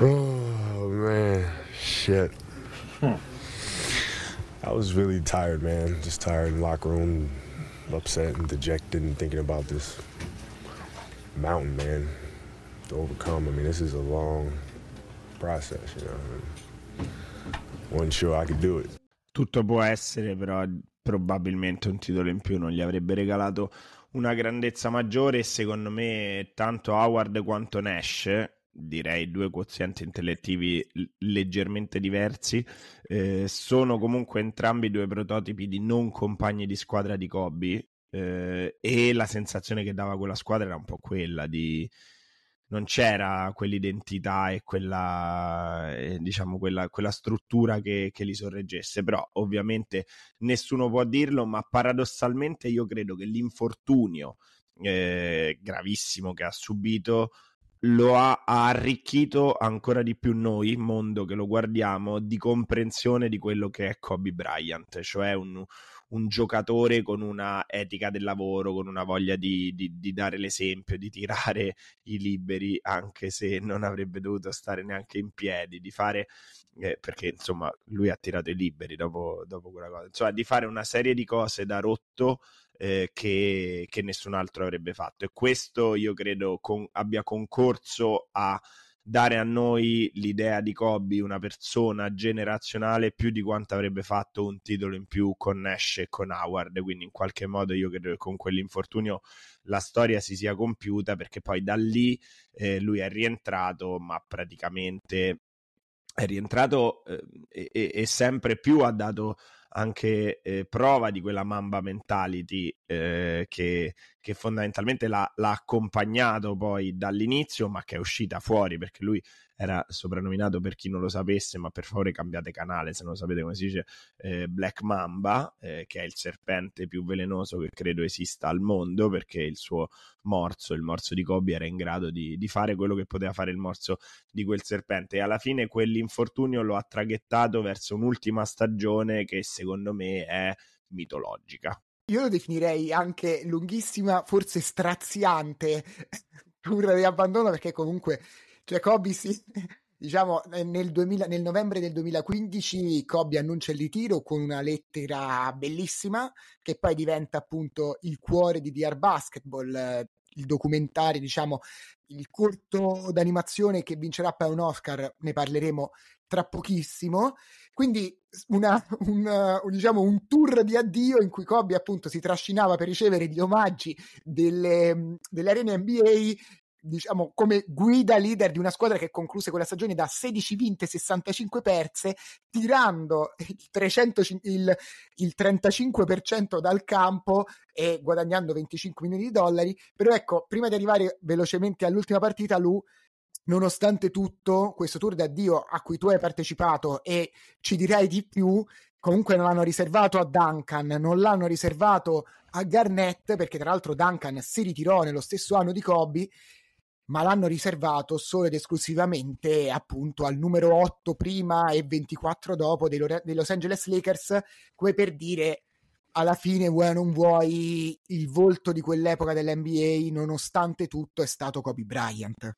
Oh man, shit. Hmm. I was really tired, man. Just tired in the locker room, upset and dejected and thinking about this mountain, man, to overcome. I mean, this is a long process, you know wasn't sure I could do it. Tutto può essere, però probabilmente un titolo in più non gli avrebbe regalato una grandezza maggiore e secondo me tanto Howard quanto Nash direi due quozienti intellettivi leggermente diversi eh, sono comunque entrambi due prototipi di non compagni di squadra di Kobe eh, e la sensazione che dava quella squadra era un po' quella di non c'era quell'identità e quella, eh, diciamo, quella, quella struttura che, che, li sorreggesse, però ovviamente nessuno può dirlo, ma paradossalmente io credo che l'infortunio eh, gravissimo che ha subito lo ha, ha, arricchito ancora di più noi, mondo che lo guardiamo, di comprensione di quello che è Kobe Bryant, cioè un, un giocatore con una etica del lavoro, con una voglia di, di, di, dare l'esempio, di tirare i liberi, anche se non avrebbe dovuto stare neanche in piedi, di fare, eh, perché insomma lui ha tirato i liberi dopo, dopo quella cosa, insomma di fare una serie di cose da rotto eh, che, che, nessun altro avrebbe fatto. E questo io credo con, abbia concorso a dare a noi l'idea di Kobe una persona generazionale più di quanto avrebbe fatto un titolo in più con Nash e con Howard. Quindi in qualche modo io credo che con quell'infortunio la storia si sia compiuta perché poi da lì eh, lui è rientrato ma praticamente è rientrato eh, e, e, sempre più ha dato anche eh, prova di quella Mamba mentality eh, che, che, fondamentalmente l'ha, l'ha, accompagnato poi dall'inizio, ma che è uscita fuori perché lui era soprannominato per chi non lo sapesse, ma per favore cambiate canale se non sapete come si dice, eh, Black Mamba, eh, che è il serpente più velenoso che credo esista al mondo, perché il suo morso, il morso di Kobe, era in grado di, di fare quello che poteva fare il morso di quel serpente. E alla fine quell'infortunio lo ha traghettato verso un'ultima stagione che secondo me è mitologica. Io lo definirei anche lunghissima, forse straziante, <laughs> tour di abbandono, perché comunque cioè, Kobe sì, diciamo, nel, 2000, nel, novembre del 2015 Kobe annuncia il ritiro con una lettera bellissima che poi diventa appunto il cuore di DR Basketball, il documentario, diciamo, il corto d'animazione che vincerà poi un Oscar, ne parleremo tra pochissimo. Quindi una, <laughs> un, diciamo, un tour di addio in cui Kobe appunto si trascinava per ricevere gli omaggi delle, delle arene NBA diciamo, come guida leader di una squadra che concluse quella stagione da 16 vinte e 65 perse, tirando il, 300, il, il 35% dal campo e guadagnando 25 milioni di dollari. Però ecco, prima di arrivare velocemente all'ultima partita, Lu nonostante tutto, questo tour d'addio a cui tu hai partecipato e ci direi di più, comunque non l'hanno riservato a Duncan, non l'hanno riservato a Garnett, perché tra l'altro Duncan si ritirò nello stesso anno di Kobe ma l'hanno riservato solo ed esclusivamente appunto al numero 8 prima e 24 dopo dei, dei Los Angeles Lakers, come per dire alla fine vuoi o non vuoi il volto di quell'epoca dell'NBA nonostante tutto è stato Kobe Bryant.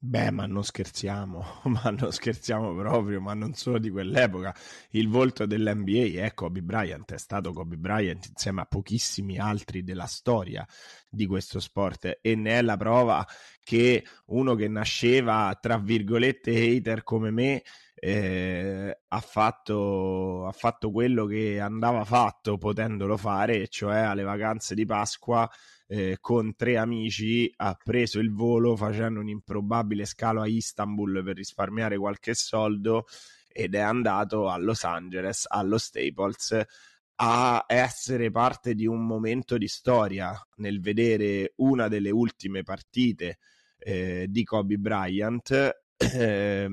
Beh, ma non scherziamo, <laughs> ma non scherziamo proprio, ma non solo di quell'epoca. Il volto dell'NBA è Kobe Bryant, è stato Kobe Bryant insieme a pochissimi altri della storia di questo sport e ne è la prova che uno che nasceva tra virgolette hater come me eh, ha, fatto, ha fatto quello che andava fatto potendolo fare, cioè alle vacanze di Pasqua eh, con tre amici ha preso il volo facendo un improbabile scalo a Istanbul per risparmiare qualche soldo ed è andato a Los Angeles, allo Staples, a essere parte di un momento di storia nel vedere una delle ultime partite eh, di Kobe Bryant. <clears throat> Eh,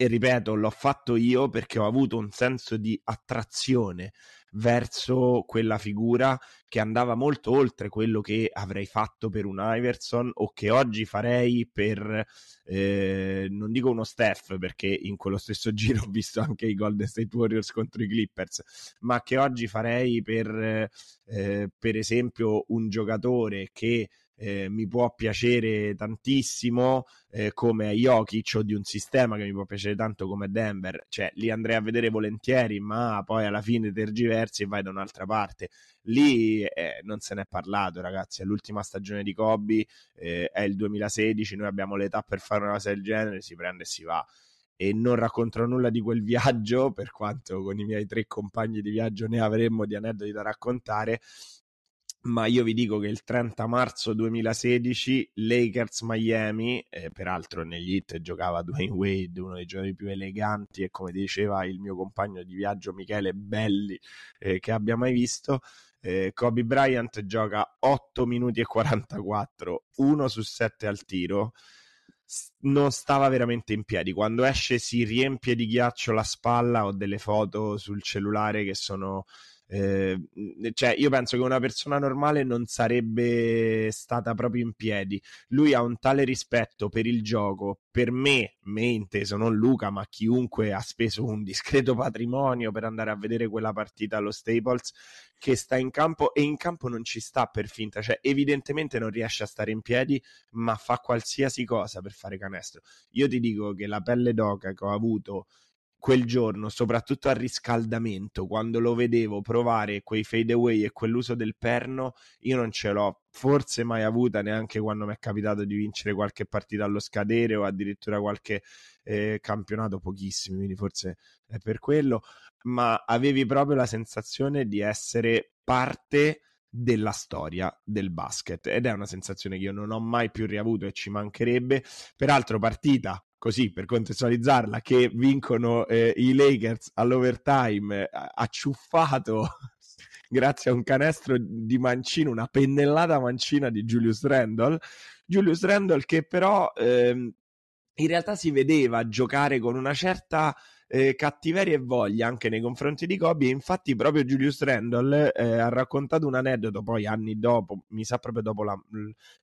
e ripeto, l'ho fatto io perché ho avuto un senso di attrazione verso quella figura che andava molto oltre quello che avrei fatto per un Iverson o che oggi farei per, eh, non dico uno Steph perché in quello stesso <laughs> giro ho visto anche i Golden State Warriors contro i Clippers, ma che oggi farei per, eh, per esempio, un giocatore che eh, mi può piacere tantissimo eh, come Jokic o di un sistema che mi può piacere tanto come Denver, cioè li andrei a vedere volentieri, ma poi alla fine tergiversi e vai da un'altra parte. Lì eh, non se n'è parlato, ragazzi. È l'ultima stagione di Kobe, eh, è il 2016, noi abbiamo l'età per fare una cosa del genere, si prende e si va e non racconterò nulla di quel viaggio, per quanto con i miei tre compagni di viaggio ne avremmo di aneddoti da raccontare, ma io vi dico che il 30 marzo 2016 Lakers Miami, eh, peraltro negli hit giocava <laughs> Dwayne Wade, uno dei giocatori più eleganti e come diceva il mio compagno di viaggio Michele Belli eh, che abbia mai visto, eh, Kobe Bryant gioca 8 minuti e 44, 1 su 7 al tiro, non stava veramente in piedi. Quando esce si riempie di ghiaccio la spalla, ho delle foto sul cellulare che sono Eh, cioè, io penso che una persona normale non sarebbe stata proprio in piedi. Lui ha un tale rispetto per il gioco, per me, me inteso, non Luca, ma chiunque ha speso un discreto patrimonio per andare a vedere quella partita allo Staples, che sta in campo e in campo non ci sta per finta, cioè evidentemente non riesce a stare in piedi, ma fa qualsiasi cosa per fare canestro. Io ti dico che la pelle d'oca che ho avuto quel giorno, soprattutto al riscaldamento, quando lo vedevo provare quei fade away e quell'uso del perno, io non ce l'ho forse mai avuta neanche quando mi è capitato di vincere qualche partita allo scadere o addirittura qualche eh, campionato, pochissimi, quindi forse è per quello, ma avevi proprio la sensazione di essere parte della storia del basket ed è una sensazione che io non ho mai più riavuto e ci mancherebbe. Peraltro partita così per contestualizzarla, che vincono eh, i Lakers all'overtime, acciuffato <laughs> grazie a un canestro di mancino, una pennellata mancina di Julius Randle. Julius Randle che però ehm, in realtà si vedeva giocare con una certa eh, cattiveria e voglia anche nei confronti di Kobe. E infatti, proprio Julius Randle eh, ha raccontato un aneddoto poi anni dopo, mi sa proprio dopo la,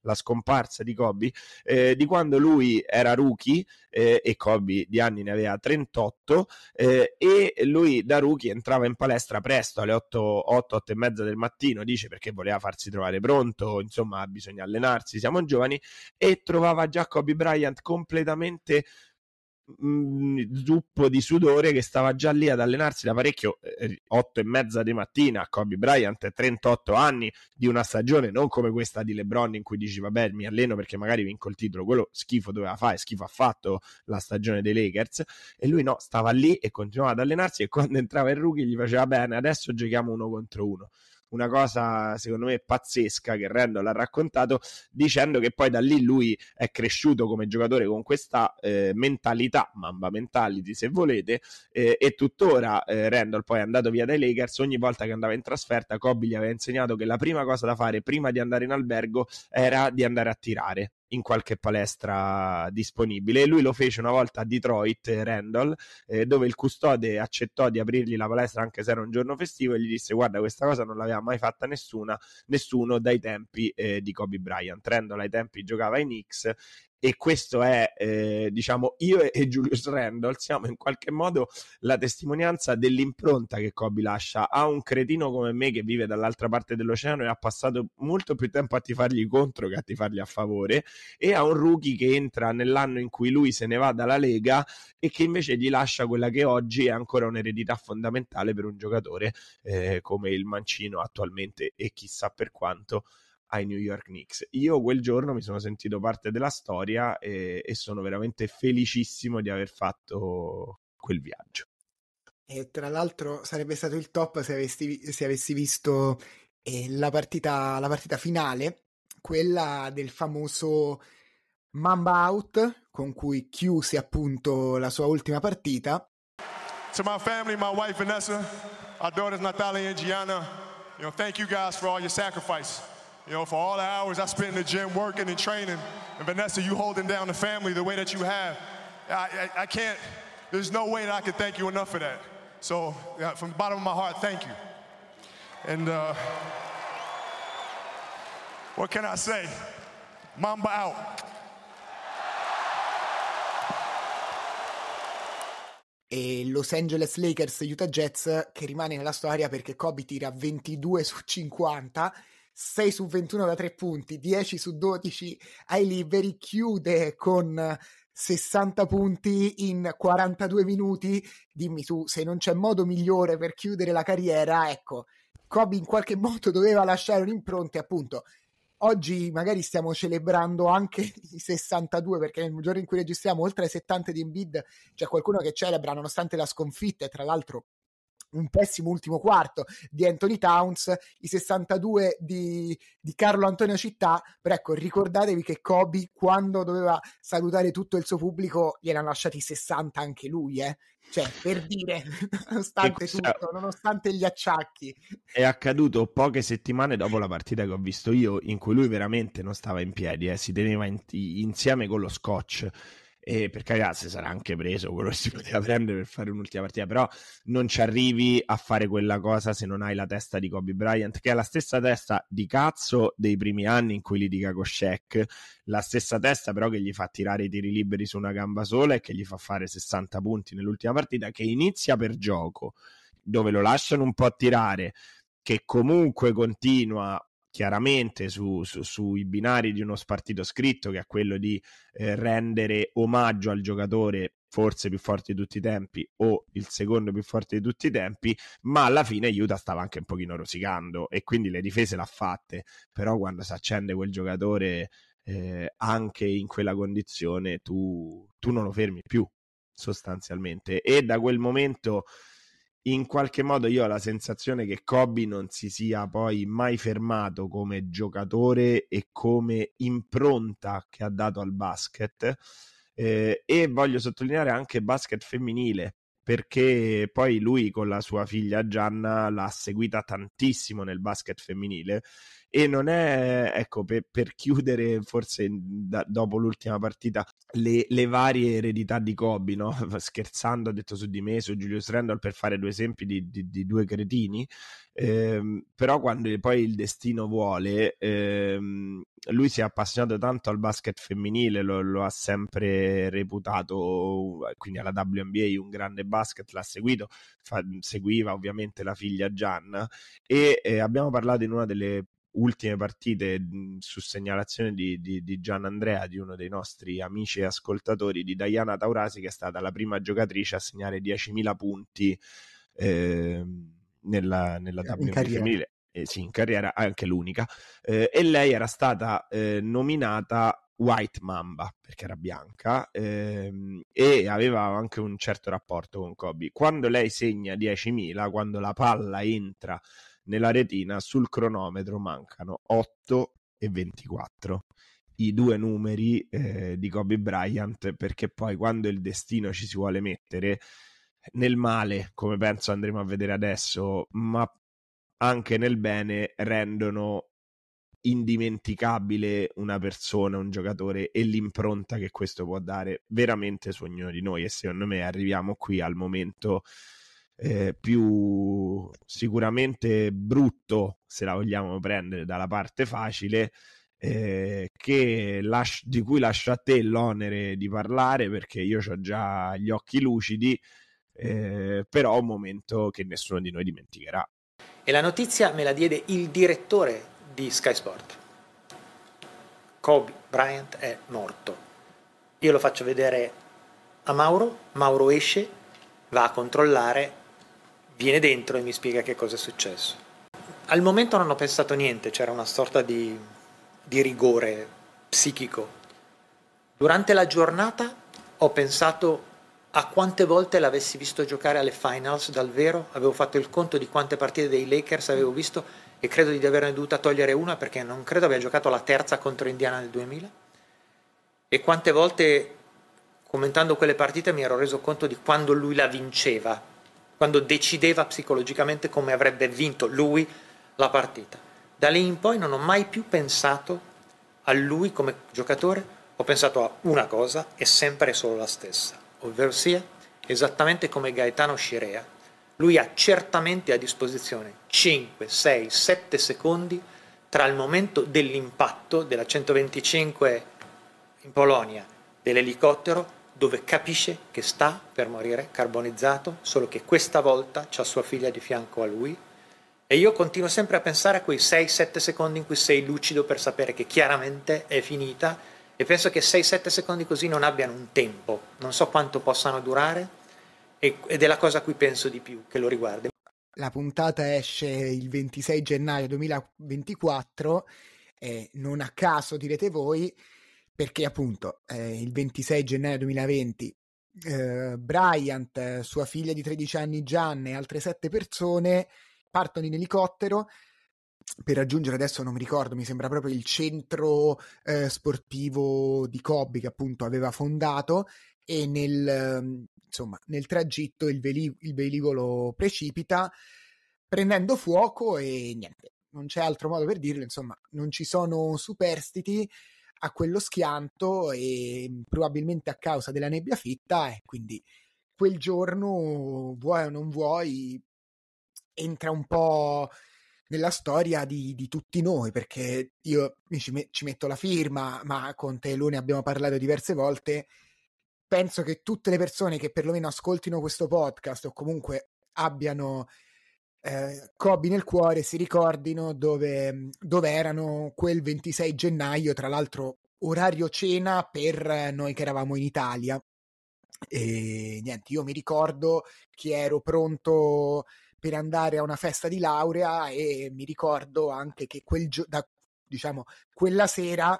la scomparsa di Kobe, eh, di quando lui era rookie eh, e Kobe di anni ne aveva 38 eh, e lui da rookie entrava in palestra presto alle 8, 8, 8 e mezza del mattino, dice perché voleva farsi trovare pronto, insomma bisogna allenarsi, siamo giovani e trovava già Kobe Bryant completamente zuppo di sudore che stava già lì ad allenarsi da parecchio, eh, 8 e mezza di mattina, Kobe Bryant 38 anni di una stagione non come questa di LeBron in cui dici vabbè mi alleno perché magari vinco il titolo, quello schifo doveva fare, schifo ha fatto la stagione dei Lakers. E lui no, stava lì e continuava ad allenarsi e quando entrava il rookie gli faceva bene, adesso giochiamo uno contro uno una cosa secondo me pazzesca che Randall ha raccontato dicendo che poi da lì lui è cresciuto come giocatore con questa eh, mentalità, mamba mentality se volete, eh, e tuttora eh, Randall poi è andato via dai Lakers, ogni volta che andava in trasferta Kobe gli aveva insegnato che la prima cosa da fare prima di andare in albergo era di andare a tirare in qualche palestra disponibile lui lo fece una volta a Detroit, Randall, eh, dove il custode accettò di aprirgli la palestra anche se era un giorno festivo e gli disse guarda questa cosa non l'aveva mai fatta nessuna, nessuno dai tempi eh, di Kobe Bryant. Randall ai tempi giocava in Knicks e questo è, eh, diciamo, io e Julius Randall siamo in qualche modo la testimonianza dell'impronta che Kobe lascia a un cretino come me che vive dall'altra parte dell'oceano e ha passato molto più tempo a tifargli contro che a tifargli a favore e a un rookie che entra nell'anno in cui lui se ne va dalla Lega e che invece gli lascia quella che oggi è ancora un'eredità fondamentale per un giocatore eh, come il Mancino attualmente e chissà per quanto ai New York Knicks. Io quel giorno mi sono sentito parte della storia e, e sono veramente felicissimo di aver fatto quel viaggio. E tra l'altro sarebbe stato il top se avessi, se avessi visto eh, la, partita, la partita finale, quella del famoso Mamba Out, con cui chiuse appunto la sua ultima partita. To my family, my wife Vanessa, our daughters Natalia and Gianna, you know, thank you guys for all your sacrifice. You know, for all the hours I spent in the gym working and training, and Vanessa, you holding down the family the way that you have, I, I, I can't, there's no way that I can thank you enough for that. So, yeah, from the bottom of my heart, thank you. And uh, what can I say? Mamba out. e Los Angeles Lakers Utah Jets che rimane nella storia perché Kobe tira 22 su 50 6 su 21 da 3 punti, 10 su 12 ai liberi, chiude con 60 punti in 42 minuti. Dimmi tu, se non c'è modo migliore per chiudere la carriera, ecco, Kobe in qualche <laughs> modo doveva lasciare un'impronta, appunto. Oggi magari stiamo celebrando anche i 62 perché nel giorno in cui registriamo oltre ai 70 di Embiid c'è qualcuno che celebra nonostante la sconfitta e tra l'altro un pessimo ultimo quarto di Anthony Towns, i 62 di, di, Carlo Antonio Città, però ecco ricordatevi che Kobe quando doveva salutare tutto il suo pubblico gliel'hanno lasciati 60 anche lui, eh? cioè per dire, <laughs> nonostante tutto, nonostante gli acciacchi. È accaduto poche settimane dopo la partita che ho visto io, in cui lui veramente non stava in piedi, eh? si teneva in, insieme con lo scotch e per carità si sarà anche preso quello che si poteva prendere per fare un'ultima partita, però non ci arrivi a fare quella cosa se non hai la testa di Kobe Bryant, che è la stessa testa di cazzo dei primi anni in cui litiga con Shaq, la stessa testa però che gli fa tirare i tiri liberi su una gamba sola e che gli fa fare 60 punti nell'ultima partita, che inizia per gioco, dove lo lasciano un po' tirare, che comunque continua chiaramente su, su, sui binari di uno spartito scritto che è quello di eh, rendere omaggio al giocatore forse più forte di tutti i tempi o il secondo più forte di tutti i tempi, ma alla fine Utah stava anche un pochino rosicando e quindi le difese l'ha fatte, però quando si accende quel giocatore eh, anche in quella condizione tu, tu non lo fermi più sostanzialmente. E da quel momento in qualche modo io ho la sensazione che Kobe non si sia poi mai fermato come giocatore e come impronta che ha dato al basket. Eh, e voglio sottolineare anche basket femminile perché poi lui con la sua figlia Gianna l'ha seguita tantissimo nel basket femminile e non è, ecco, per, per chiudere forse da, dopo l'ultima partita le, le, varie eredità di Kobe, no? <laughs> scherzando ha detto su di me, su Julius Randall per fare due esempi di, di, di due cretini, ehm, però quando poi il destino vuole, ehm, lui si è appassionato tanto al basket femminile, lo, lo, ha sempre reputato, quindi alla WNBA un grande basket, l'ha seguito, fa, seguiva ovviamente la figlia Gianna e eh, abbiamo parlato in una delle ultime partite su segnalazione di, di, di, Gian Andrea, di uno dei nostri amici e ascoltatori, di Diana Taurasi, che è stata la prima giocatrice a segnare 10.000 punti eh, nella, nella WNBA femminile. Eh, sì, in carriera, anche l'unica. Eh, e lei era stata eh, nominata White Mamba perché era bianca ehm, e aveva anche un certo rapporto con Kobe. Quando lei segna 10.000, quando la palla entra nella retina sul cronometro mancano 8 e 24 i due numeri eh, di Kobe Bryant perché poi quando il destino ci si vuole mettere nel male come penso andremo a vedere adesso ma anche nel bene rendono indimenticabile una persona, un giocatore e l'impronta che questo può dare veramente su ognuno di noi. E secondo me arriviamo qui al momento eh, più sicuramente brutto, se la vogliamo prendere dalla parte facile, eh, lascio, di cui lascio a te l'onere di parlare perché io ho già gli occhi lucidi, eh, però un momento che nessuno di noi dimenticherà. E la notizia me la diede il direttore di Sky Sport. Kobe Bryant è morto. Io lo faccio vedere a Mauro, Mauro esce, va a controllare viene dentro e mi spiega che cosa è successo. Al momento non ho pensato niente, c'era una sorta di, di rigore psichico. Durante la giornata ho pensato a quante volte l'avessi visto giocare alle finals dal vero, avevo fatto il conto di quante partite dei Lakers avevo visto e credo di averne dovuta togliere una perché non credo abbia giocato la terza contro Indiana nel 2000 e quante volte commentando quelle partite mi ero reso conto di quando lui la vinceva quando decideva psicologicamente come avrebbe vinto lui la partita. Da lì in poi non ho mai più pensato a lui come giocatore, ho pensato a una cosa e sempre solo la stessa, ovvero sia esattamente come Gaetano Scirea. Lui ha certamente a disposizione 5, 6, 7 secondi tra il momento dell'impatto della 125 in Polonia dell'elicottero dove capisce che sta per morire carbonizzato, solo che questa volta c'ha sua figlia di fianco a lui. E io continuo sempre a pensare a quei 6-7 secondi in cui sei lucido per sapere che chiaramente è finita e penso che 6-7 secondi così non abbiano un tempo, non so quanto possano durare ed è la cosa a cui penso di più che lo riguarda. La puntata esce il 26 gennaio 2024 e non a caso direte voi perché appunto eh, il 26 gennaio 2020 eh, Bryant, sua figlia di 13 anni Gian e altre sette persone partono in elicottero. Per raggiungere adesso non mi ricordo, mi sembra proprio il centro eh, sportivo di Kobe che appunto aveva fondato e nel, insomma, nel tragitto il, veli- il velivolo precipita prendendo fuoco e niente, non c'è altro modo per dirlo, insomma, non ci sono superstiti a quello schianto e probabilmente a causa della nebbia fitta e quindi quel giorno, vuoi o non vuoi, entra un po' nella storia di, di tutti noi, perché io ci, me, ci, metto la firma, ma con te Lu ne abbiamo parlato diverse volte. Penso che tutte le persone che perlomeno ascoltino questo podcast o comunque abbiano eh, Kobe nel cuore si ricordino dove, dove erano quel 26 gennaio, tra l'altro orario cena per noi che eravamo in Italia. E niente, io mi ricordo che ero pronto per andare a una festa di laurea e mi ricordo anche che quel gio- da, diciamo, quella sera,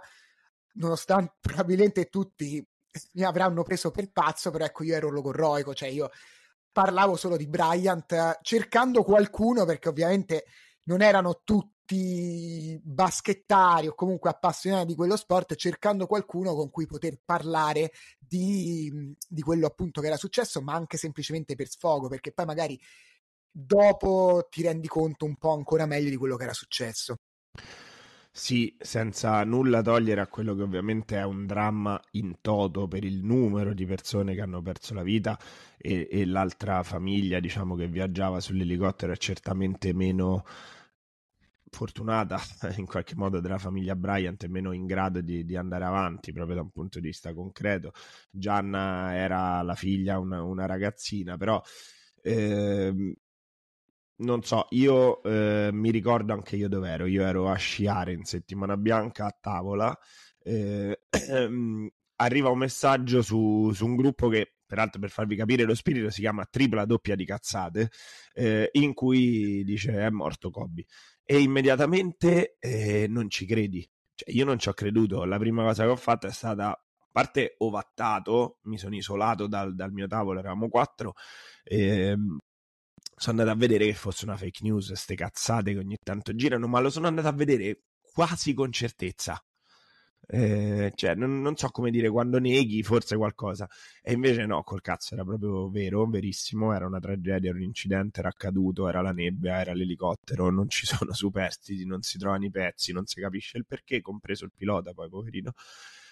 nonostante <laughs> probabilmente tutti mi avranno preso per pazzo, però ecco, io ero logorroico, cioè io parlavo solo di Bryant cercando qualcuno perché ovviamente non erano tutti baschettari o comunque appassionati di quello sport, cercando qualcuno con cui poter parlare di, di quello appunto che era successo, ma anche semplicemente per sfogo, perché poi magari dopo ti rendi conto un po' ancora meglio di quello che era successo. Sì, senza nulla togliere a quello che ovviamente è un dramma in toto per il numero di persone che hanno perso la vita e, e l'altra famiglia, diciamo, che viaggiava sull'elicottero è certamente meno fortunata <laughs> in qualche modo della famiglia Bryant e meno in grado di, di, andare avanti proprio da un punto di vista concreto. Gianna era la figlia, una, una ragazzina, però eh, non so, io eh, mi ricordo anche io dove ero. Io ero a sciare in settimana bianca a tavola. Eh, <clears throat> arriva un messaggio su, su, un gruppo che, peraltro, per farvi capire lo spirito, si chiama Tripla Doppia di Cazzate, eh, in cui dice è morto Kobe. E immediatamente eh, non ci credi. Cioè, io non ci ho creduto. La prima cosa che ho fatto è stata a parte ovattato, mi sono isolato dal, dal mio tavolo, eravamo quattro, ehm, sono andato a vedere che fosse una fake news, queste cazzate che ogni tanto girano, ma lo sono andato a vedere quasi con certezza. Eh, cioè, non, non, so come dire quando neghi forse qualcosa, e invece no, col cazzo era proprio vero, verissimo. Era una tragedia, era un incidente, era accaduto, era la nebbia, era l'elicottero. Non ci <laughs> sono superstiti, non si trovano i pezzi, non si capisce il perché, compreso il pilota, poi poverino.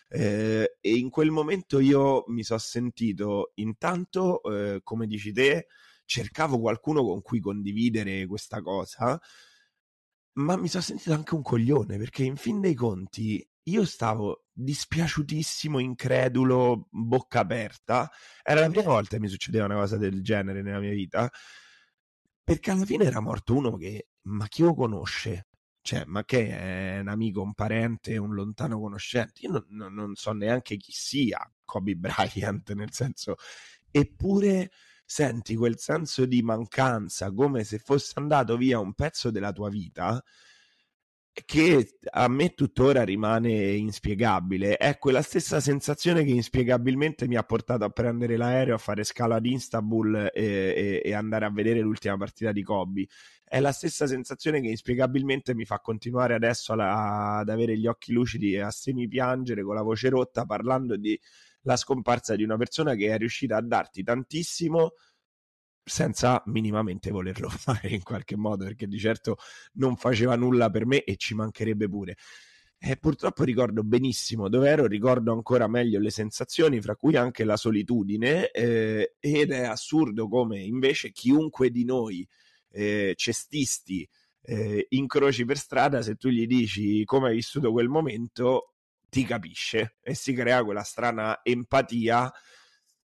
Eh, e in quel momento io mi sono sentito intanto, eh, come dici te, cercavo qualcuno con cui condividere questa cosa, ma mi sono sentito anche un coglione perché in fin dei conti io stavo dispiaciutissimo, incredulo, bocca aperta. Era la prima volta che mi succedeva una cosa del genere nella mia vita. Perché alla fine era morto uno che, ma chi lo conosce? Cioè, ma che è un amico, un parente, un lontano conoscente? Io non, non, non so neanche chi sia Kobe Bryant, nel senso, eppure senti quel senso di mancanza come se fosse andato via un pezzo della tua vita che a me tuttora rimane inspiegabile. È quella stessa sensazione che inspiegabilmente mi ha portato a prendere l'aereo, a fare scala ad Istanbul e, e, e, andare a vedere l'ultima partita di Kobe. È la stessa sensazione che inspiegabilmente mi fa continuare adesso a, ad avere gli occhi lucidi e a semi piangere con la voce rotta parlando di la scomparsa di una persona che è riuscita a darti tantissimo senza minimamente volerlo <laughs> fare in qualche modo, perché di certo non faceva nulla per me e ci mancherebbe pure. E purtroppo ricordo benissimo dove ero, ricordo ancora meglio le sensazioni, fra cui anche la solitudine, eh, ed è assurdo come invece chiunque di noi, eh, cestisti, eh, incroci per strada, se tu gli dici come hai vissuto quel momento, ti capisce e si crea quella strana empatia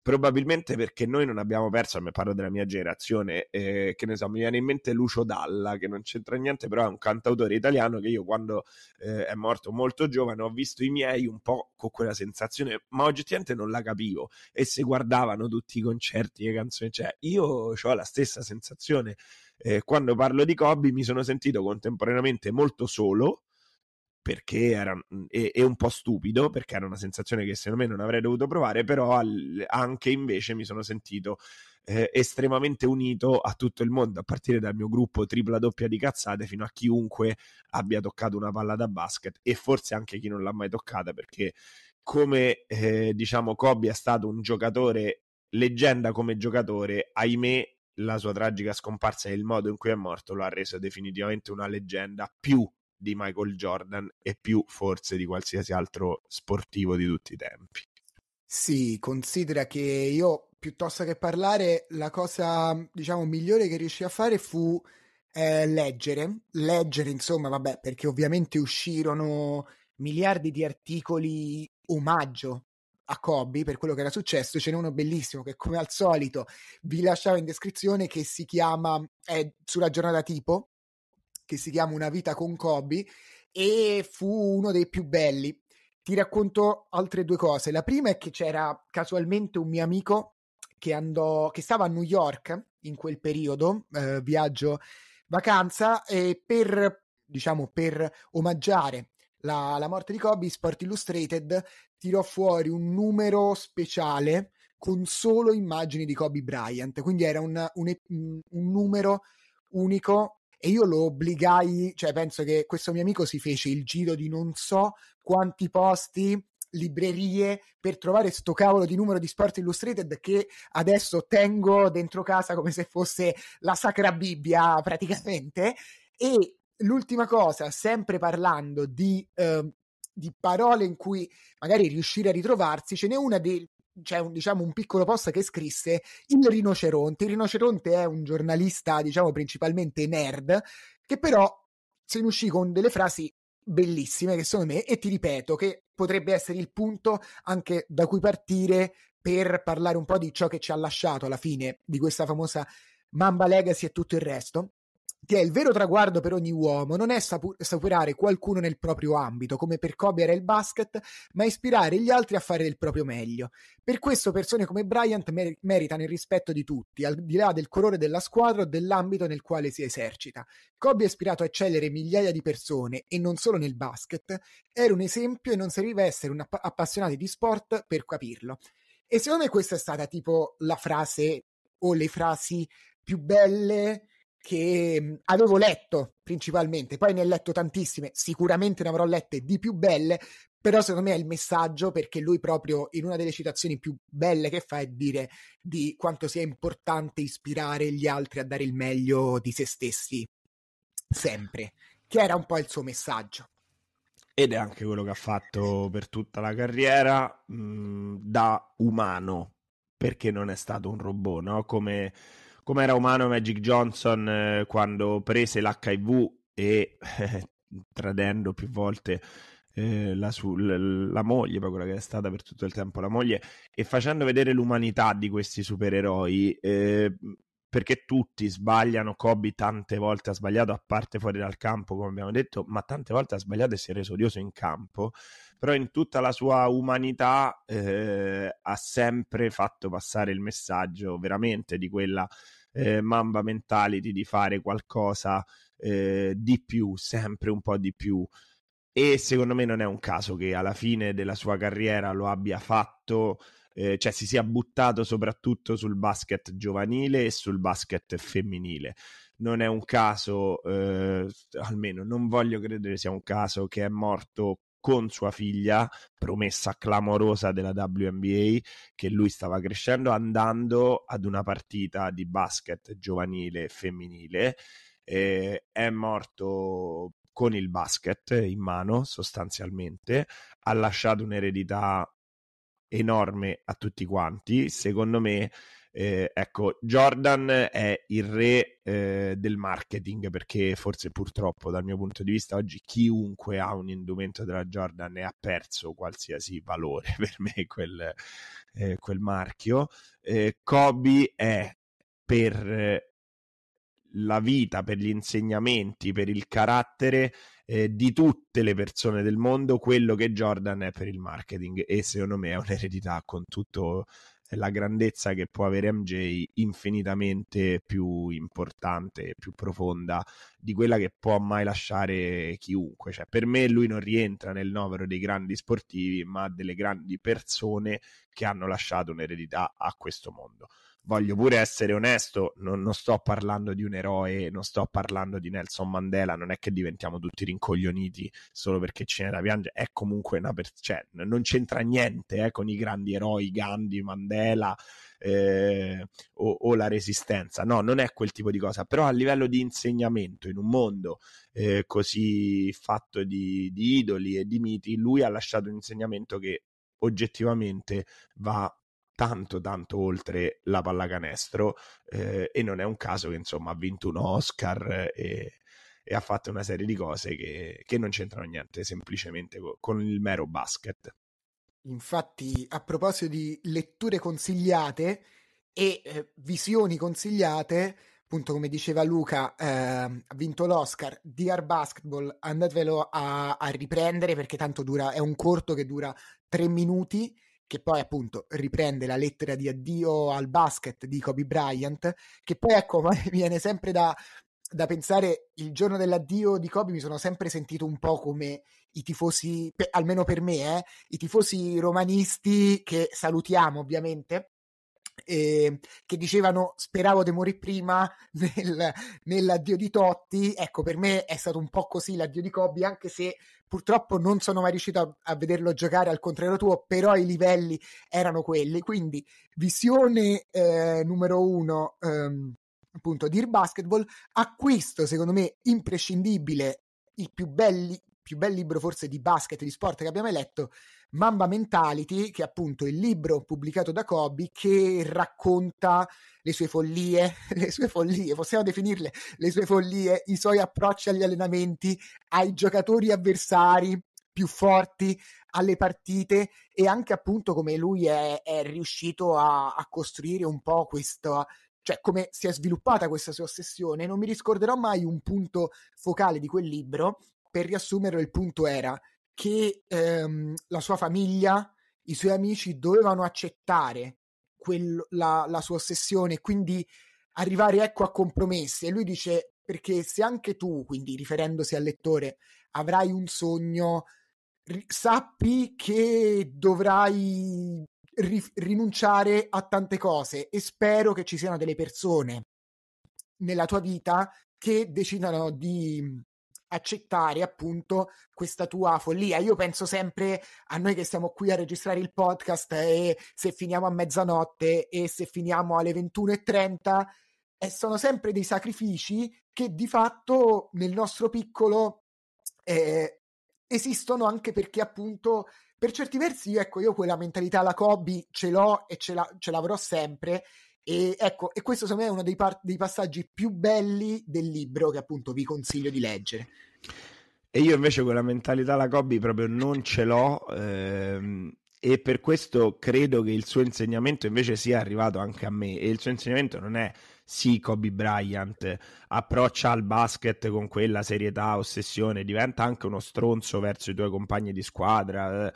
probabilmente perché noi non abbiamo perso, me parlo della mia generazione, eh, che ne so, mi viene in mente Lucio Dalla, che non c'entra niente, però è un cantautore italiano che io quando eh, è morto molto giovane ho visto i miei un po' con quella sensazione, ma oggettivamente non la capivo, e se guardavano tutti i concerti, le canzoni, cioè io ho la stessa sensazione. Eh, quando parlo di Kobe mi sono sentito contemporaneamente molto solo, perché era e, e, un po' stupido perché era una sensazione che secondo me non avrei dovuto provare però al, anche invece mi sono sentito eh, estremamente unito a tutto il mondo a partire dal mio gruppo tripla doppia di cazzate fino a chiunque abbia toccato una palla da basket e forse anche chi non l'ha mai toccata perché come eh, diciamo Kobe è stato un giocatore leggenda come giocatore ahimè la sua tragica scomparsa e il modo in cui è morto lo ha reso definitivamente una leggenda più di Michael Jordan e più forse di qualsiasi altro sportivo di tutti i tempi. Sì, considera che io piuttosto che parlare, la cosa diciamo migliore che riuscì a fare fu eh, leggere, leggere insomma, vabbè, perché ovviamente uscirono miliardi di articoli omaggio a Kobe per quello che era successo. Ce n'è uno bellissimo che, come al solito, vi lasciamo in descrizione che si chiama è sulla giornata tipo, che si chiama Una vita con Kobe e fu uno dei più belli. Ti racconto altre due cose. La prima è che c'era casualmente un mio amico che andò, che stava a New York in quel periodo, eh, viaggio vacanza, e per, diciamo, per omaggiare la, la morte di Kobe, Sport Illustrated tirò fuori un numero speciale con solo immagini di Kobe Bryant, quindi era un, un, un numero unico e io lo obbligai, cioè penso che questo mio amico si fece il giro di non so quanti posti, librerie per trovare sto cavolo di numero di Sport Illustrated che adesso tengo dentro casa come se fosse la Sacra Bibbia praticamente. E l'ultima cosa, sempre parlando di, eh, di parole in cui magari riuscire a ritrovarsi, ce n'è una del c'è un, diciamo, un piccolo post che scrisse il rinoceronte. Il rinoceronte è un giornalista, diciamo, principalmente nerd, che però se ne uscì con delle frasi bellissime che secondo me, e ti ripeto che potrebbe essere il punto anche da cui partire per parlare un po' di ciò che ci ha lasciato alla fine di questa famosa Mamba Legacy e tutto il resto che il vero traguardo per ogni uomo non è sapu- saturare qualcuno nel proprio ambito, come per Kobe era il basket, ma ispirare gli altri a fare il proprio meglio. Per questo persone come Bryant mer- meritano il rispetto di tutti, al di là del colore della squadra o dell'ambito nel quale si esercita. Kobe ha ispirato a eccellere migliaia di persone, e non solo nel basket, era un esempio e non serviva essere un app- appassionati di sport per capirlo. E secondo me questa è stata tipo la frase o le frasi più belle che mhmm, avevo letto principalmente, poi ne ho letto tantissime, sicuramente ne avrò lette di più belle, però secondo me è il messaggio perché lui proprio in una delle citazioni più belle che fa è dire di quanto sia importante ispirare gli altri a dare il meglio di se stessi sempre, che era un po' il suo messaggio. Ed è anche quello che ha fatto per tutta la carriera mh, mhmm, da umano, perché non è stato un robot, no? Come come era umano Magic Johnson eh, quando prese l'HIV e eh, <laughs> tradendo più volte eh, la, su, la, la, moglie, poi quella che è stata per tutto il tempo la moglie, e facendo vedere l'umanità di questi supereroi, eh, perché tutti sbagliano, Kobe tante volte ha sbagliato, a parte fuori dal campo, come abbiamo detto, ma tante volte ha sbagliato e si è reso odioso in campo, però in tutta la sua umanità eh, ha sempre fatto passare il messaggio veramente di quella eh, mamba mentality di fare qualcosa eh, di più, sempre un po' di più. E secondo me non è un caso che alla fine della sua carriera lo abbia fatto, eh, cioè si sia buttato soprattutto sul basket giovanile e sul basket femminile non è un caso, eh, almeno non voglio credere sia un caso che è morto con sua figlia, promessa clamorosa della WNBA, che lui stava crescendo andando ad una partita di basket giovanile femminile. Eh, è morto con il basket in mano sostanzialmente, ha lasciato un'eredità enorme a tutti quanti. Secondo me eh, ecco, Jordan è il re eh, del marketing perché forse purtroppo dal mio punto di vista oggi chiunque ha un indumento della Jordan ne ha perso qualsiasi valore <laughs> per me quel, eh, quel marchio. Eh, Kobe è per la vita, per gli insegnamenti, per il carattere eh, di tutte le persone del mondo, quello che Jordan è per il marketing e secondo me è un'eredità con tutto la grandezza che può avere MJ infinitamente più importante e più profonda di quella che può mai lasciare chiunque. Cioè, per me lui non rientra nel novero dei grandi sportivi, ma delle grandi persone che hanno lasciato un'eredità a questo mondo. Voglio pure essere onesto, non, non, sto parlando di un eroe, non sto parlando di Nelson Mandela, non è che diventiamo tutti rincoglioniti solo perché ce n'è da piangere, è comunque una persona, cioè, non c'entra niente eh, con i grandi eroi Gandhi, Mandela eh, o, o, la resistenza, no, non è quel tipo di cosa, però a livello di insegnamento in un mondo eh, così fatto di, di idoli e di miti, lui ha lasciato un insegnamento che oggettivamente va tanto tanto oltre la pallacanestro eh, e non è un caso che insomma ha vinto un Oscar e, e ha fatto una serie di cose che, che non c'entrano niente semplicemente con, con il mero basket. Infatti, a proposito di letture consigliate e eh, visioni consigliate, appunto come diceva Luca, eh, ha vinto l'Oscar, DR Basketball, andatevelo a, a, riprendere perché tanto dura, è un corto che dura tre minuti, che poi appunto riprende la lettera di addio al basket di Kobe Bryant, che poi ecco, <laughs> mi viene sempre da, da pensare, il giorno dell'addio di Kobe mi sono sempre sentito un po' come i tifosi, almeno per me, eh, i tifosi romanisti che salutiamo ovviamente, eh, che dicevano speravo di morire prima <laughs> nel, nell'addio di Totti. Ecco, per me è stato un po' così l'addio di Kobe, anche se purtroppo non sono mai riuscito a, a vederlo giocare al contrario tuo, però i livelli erano quelli. Quindi, visione eh, numero uno. Um, appunto Dir Basketball acquisto secondo me imprescindibile i più belli più bel libro forse di basket di sport che abbiamo letto Mamba Mentality, che è appunto il libro pubblicato da Kobe che racconta le sue follie, <laughs> le sue follie, possiamo definirle le sue follie, i suoi approcci agli allenamenti, ai giocatori avversari più forti, alle partite e anche appunto come lui è, è riuscito a, a, costruire un po' questo, cioè come si è sviluppata questa sua ossessione. Non mi riscorderò mai un punto focale di quel libro. Per riassumerlo, il punto era che ehm, la sua famiglia, i suoi amici dovevano accettare quel, la, la, sua ossessione, quindi arrivare ecco a compromessi. E lui dice: Perché se anche tu, quindi riferendosi al lettore, avrai un sogno, ri- sappi che dovrai ri- rinunciare a tante cose e spero che ci siano delle persone nella tua vita che decidano di accettare appunto questa tua follia. Io penso sempre a noi che siamo qui a registrare il podcast e se finiamo a mezzanotte e se finiamo alle 21.30 e sono sempre dei sacrifici che di fatto nel nostro piccolo eh, esistono anche perché appunto per certi versi ecco io quella mentalità alla Kobe ce l'ho e ce, la, ce l'avrò sempre e ecco, e questo secondo me è uno dei, par- dei passaggi più belli del libro che appunto vi consiglio di leggere. E io invece quella mentalità la Kobe proprio non ce l'ho ehm, e per questo credo che il suo insegnamento invece sia arrivato anche a me e il suo insegnamento non è sì Kobe Bryant approccia al basket con quella serietà, ossessione, diventa anche uno stronzo verso i tuoi compagni di squadra. Eh,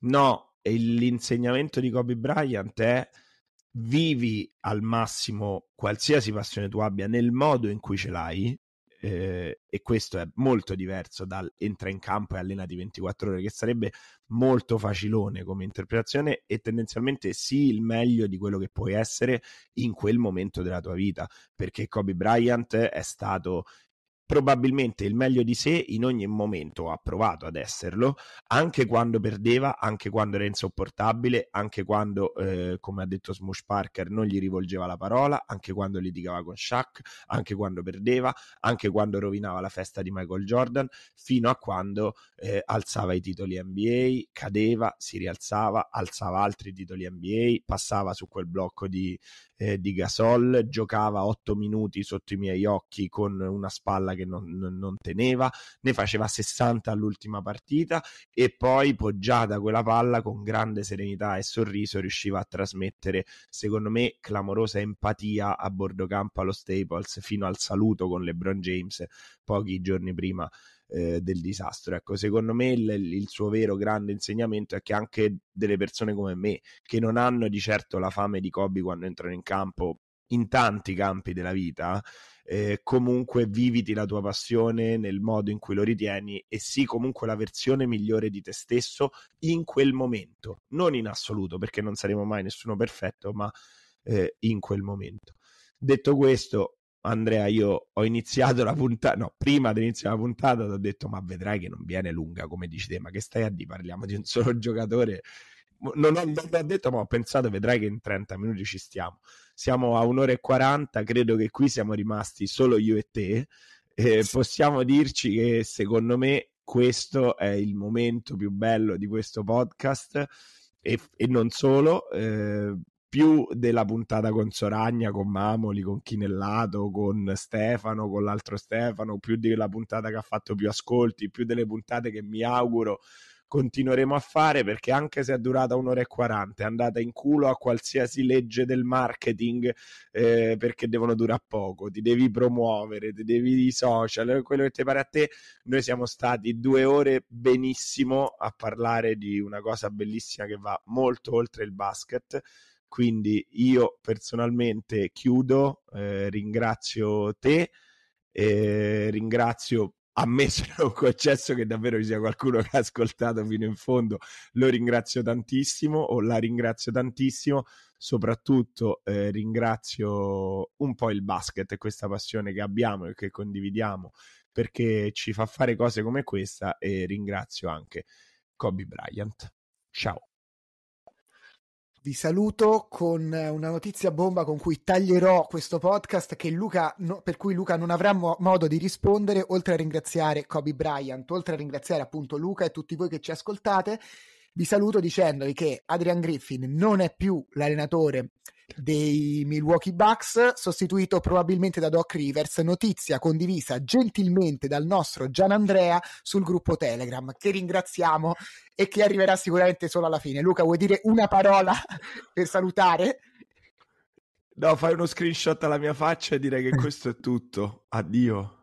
no, l'insegnamento di Kobe Bryant è vivi al massimo qualsiasi passione tu abbia nel modo in cui ce l'hai eh, e questo è molto diverso dal entra in campo e allenati 24 ore che sarebbe molto facilone come interpretazione e tendenzialmente sì il meglio di quello che puoi essere in quel momento della tua vita perché Kobe Bryant è stato probabilmente il meglio di sé in ogni momento ha provato ad esserlo, anche quando perdeva, anche quando era insopportabile, anche quando, eh, come ha detto Smush Parker, non gli rivolgeva la parola, anche quando litigava con Shaq, anche quando perdeva, anche quando rovinava la festa di Michael Jordan, fino a quando eh, alzava i titoli NBA, cadeva, si rialzava, alzava altri titoli NBA, passava su quel blocco di, eh, di Gasol, giocava 8 minuti sotto i miei occhi con una spalla che non, non, teneva, ne faceva 60 all'ultima partita e poi poggiata quella palla con grande serenità e sorriso riusciva a trasmettere, secondo me, clamorosa empatia a bordo campo allo Staples fino al saluto con LeBron James pochi giorni prima eh, del disastro. Ecco, secondo me il, il, suo vero grande insegnamento è che anche delle persone come me, che non hanno di certo la fame di Kobe quando entrano in campo, in tanti campi della vita, eh, comunque viviti la tua passione nel modo in cui lo ritieni e sii comunque la versione migliore di te stesso in quel momento, non in assoluto, perché non saremo mai nessuno perfetto, ma eh, in quel momento. Detto questo, Andrea, io ho iniziato la puntata, no, prima di iniziare la puntata ti ho detto, ma vedrai che non viene lunga, come dici te, ma che stai a dire, parliamo di un solo <laughs> giocatore. Non ho, non ho detto, ma ho pensato, vedrai che in 30 minuti ci stiamo. Siamo a un'ora e 40, credo che qui siamo rimasti solo io e te. Eh, possiamo dirci che secondo me questo è il momento più bello di questo podcast e, e non solo. Eh, più della puntata con Soragna, con Mamoli, con Chinellato, con Stefano, con l'altro Stefano, più della puntata che ha fatto più ascolti, più delle puntate che mi auguro continueremo a fare perché anche se è durata un'ora e quaranta è andata in culo a qualsiasi legge del marketing eh, perché devono durare poco, ti devi promuovere, ti devi i social, quello che ti pare a te. Noi siamo stati due ore benissimo a parlare di una cosa bellissima che va molto oltre il basket quindi io personalmente chiudo, eh, ringrazio te, eh, ringrazio ammesso <laughs> e non concesso che davvero ci sia qualcuno che ha ascoltato fino in fondo, lo ringrazio tantissimo o la ringrazio tantissimo, soprattutto eh, ringrazio un po' il basket e questa passione che abbiamo e che condividiamo perché ci fa fare cose come questa e ringrazio anche Kobe Bryant. Ciao vi saluto con una notizia bomba con cui taglierò questo podcast Luca, no, per cui Luca non avrà mo- modo di rispondere, oltre a ringraziare Kobe Bryant, oltre a ringraziare appunto Luca e tutti voi che ci ascoltate. Vi saluto dicendovi che Adrian Griffin non è più l'allenatore dei Milwaukee Bucks, sostituito probabilmente da Doc Rivers, notizia condivisa gentilmente dal nostro Gian Andrea sul gruppo Telegram, che ringraziamo e che arriverà sicuramente solo alla fine. Luca, vuoi dire una parola <laughs> per salutare? No, fai uno screenshot alla mia faccia e direi che questo è tutto. Addio.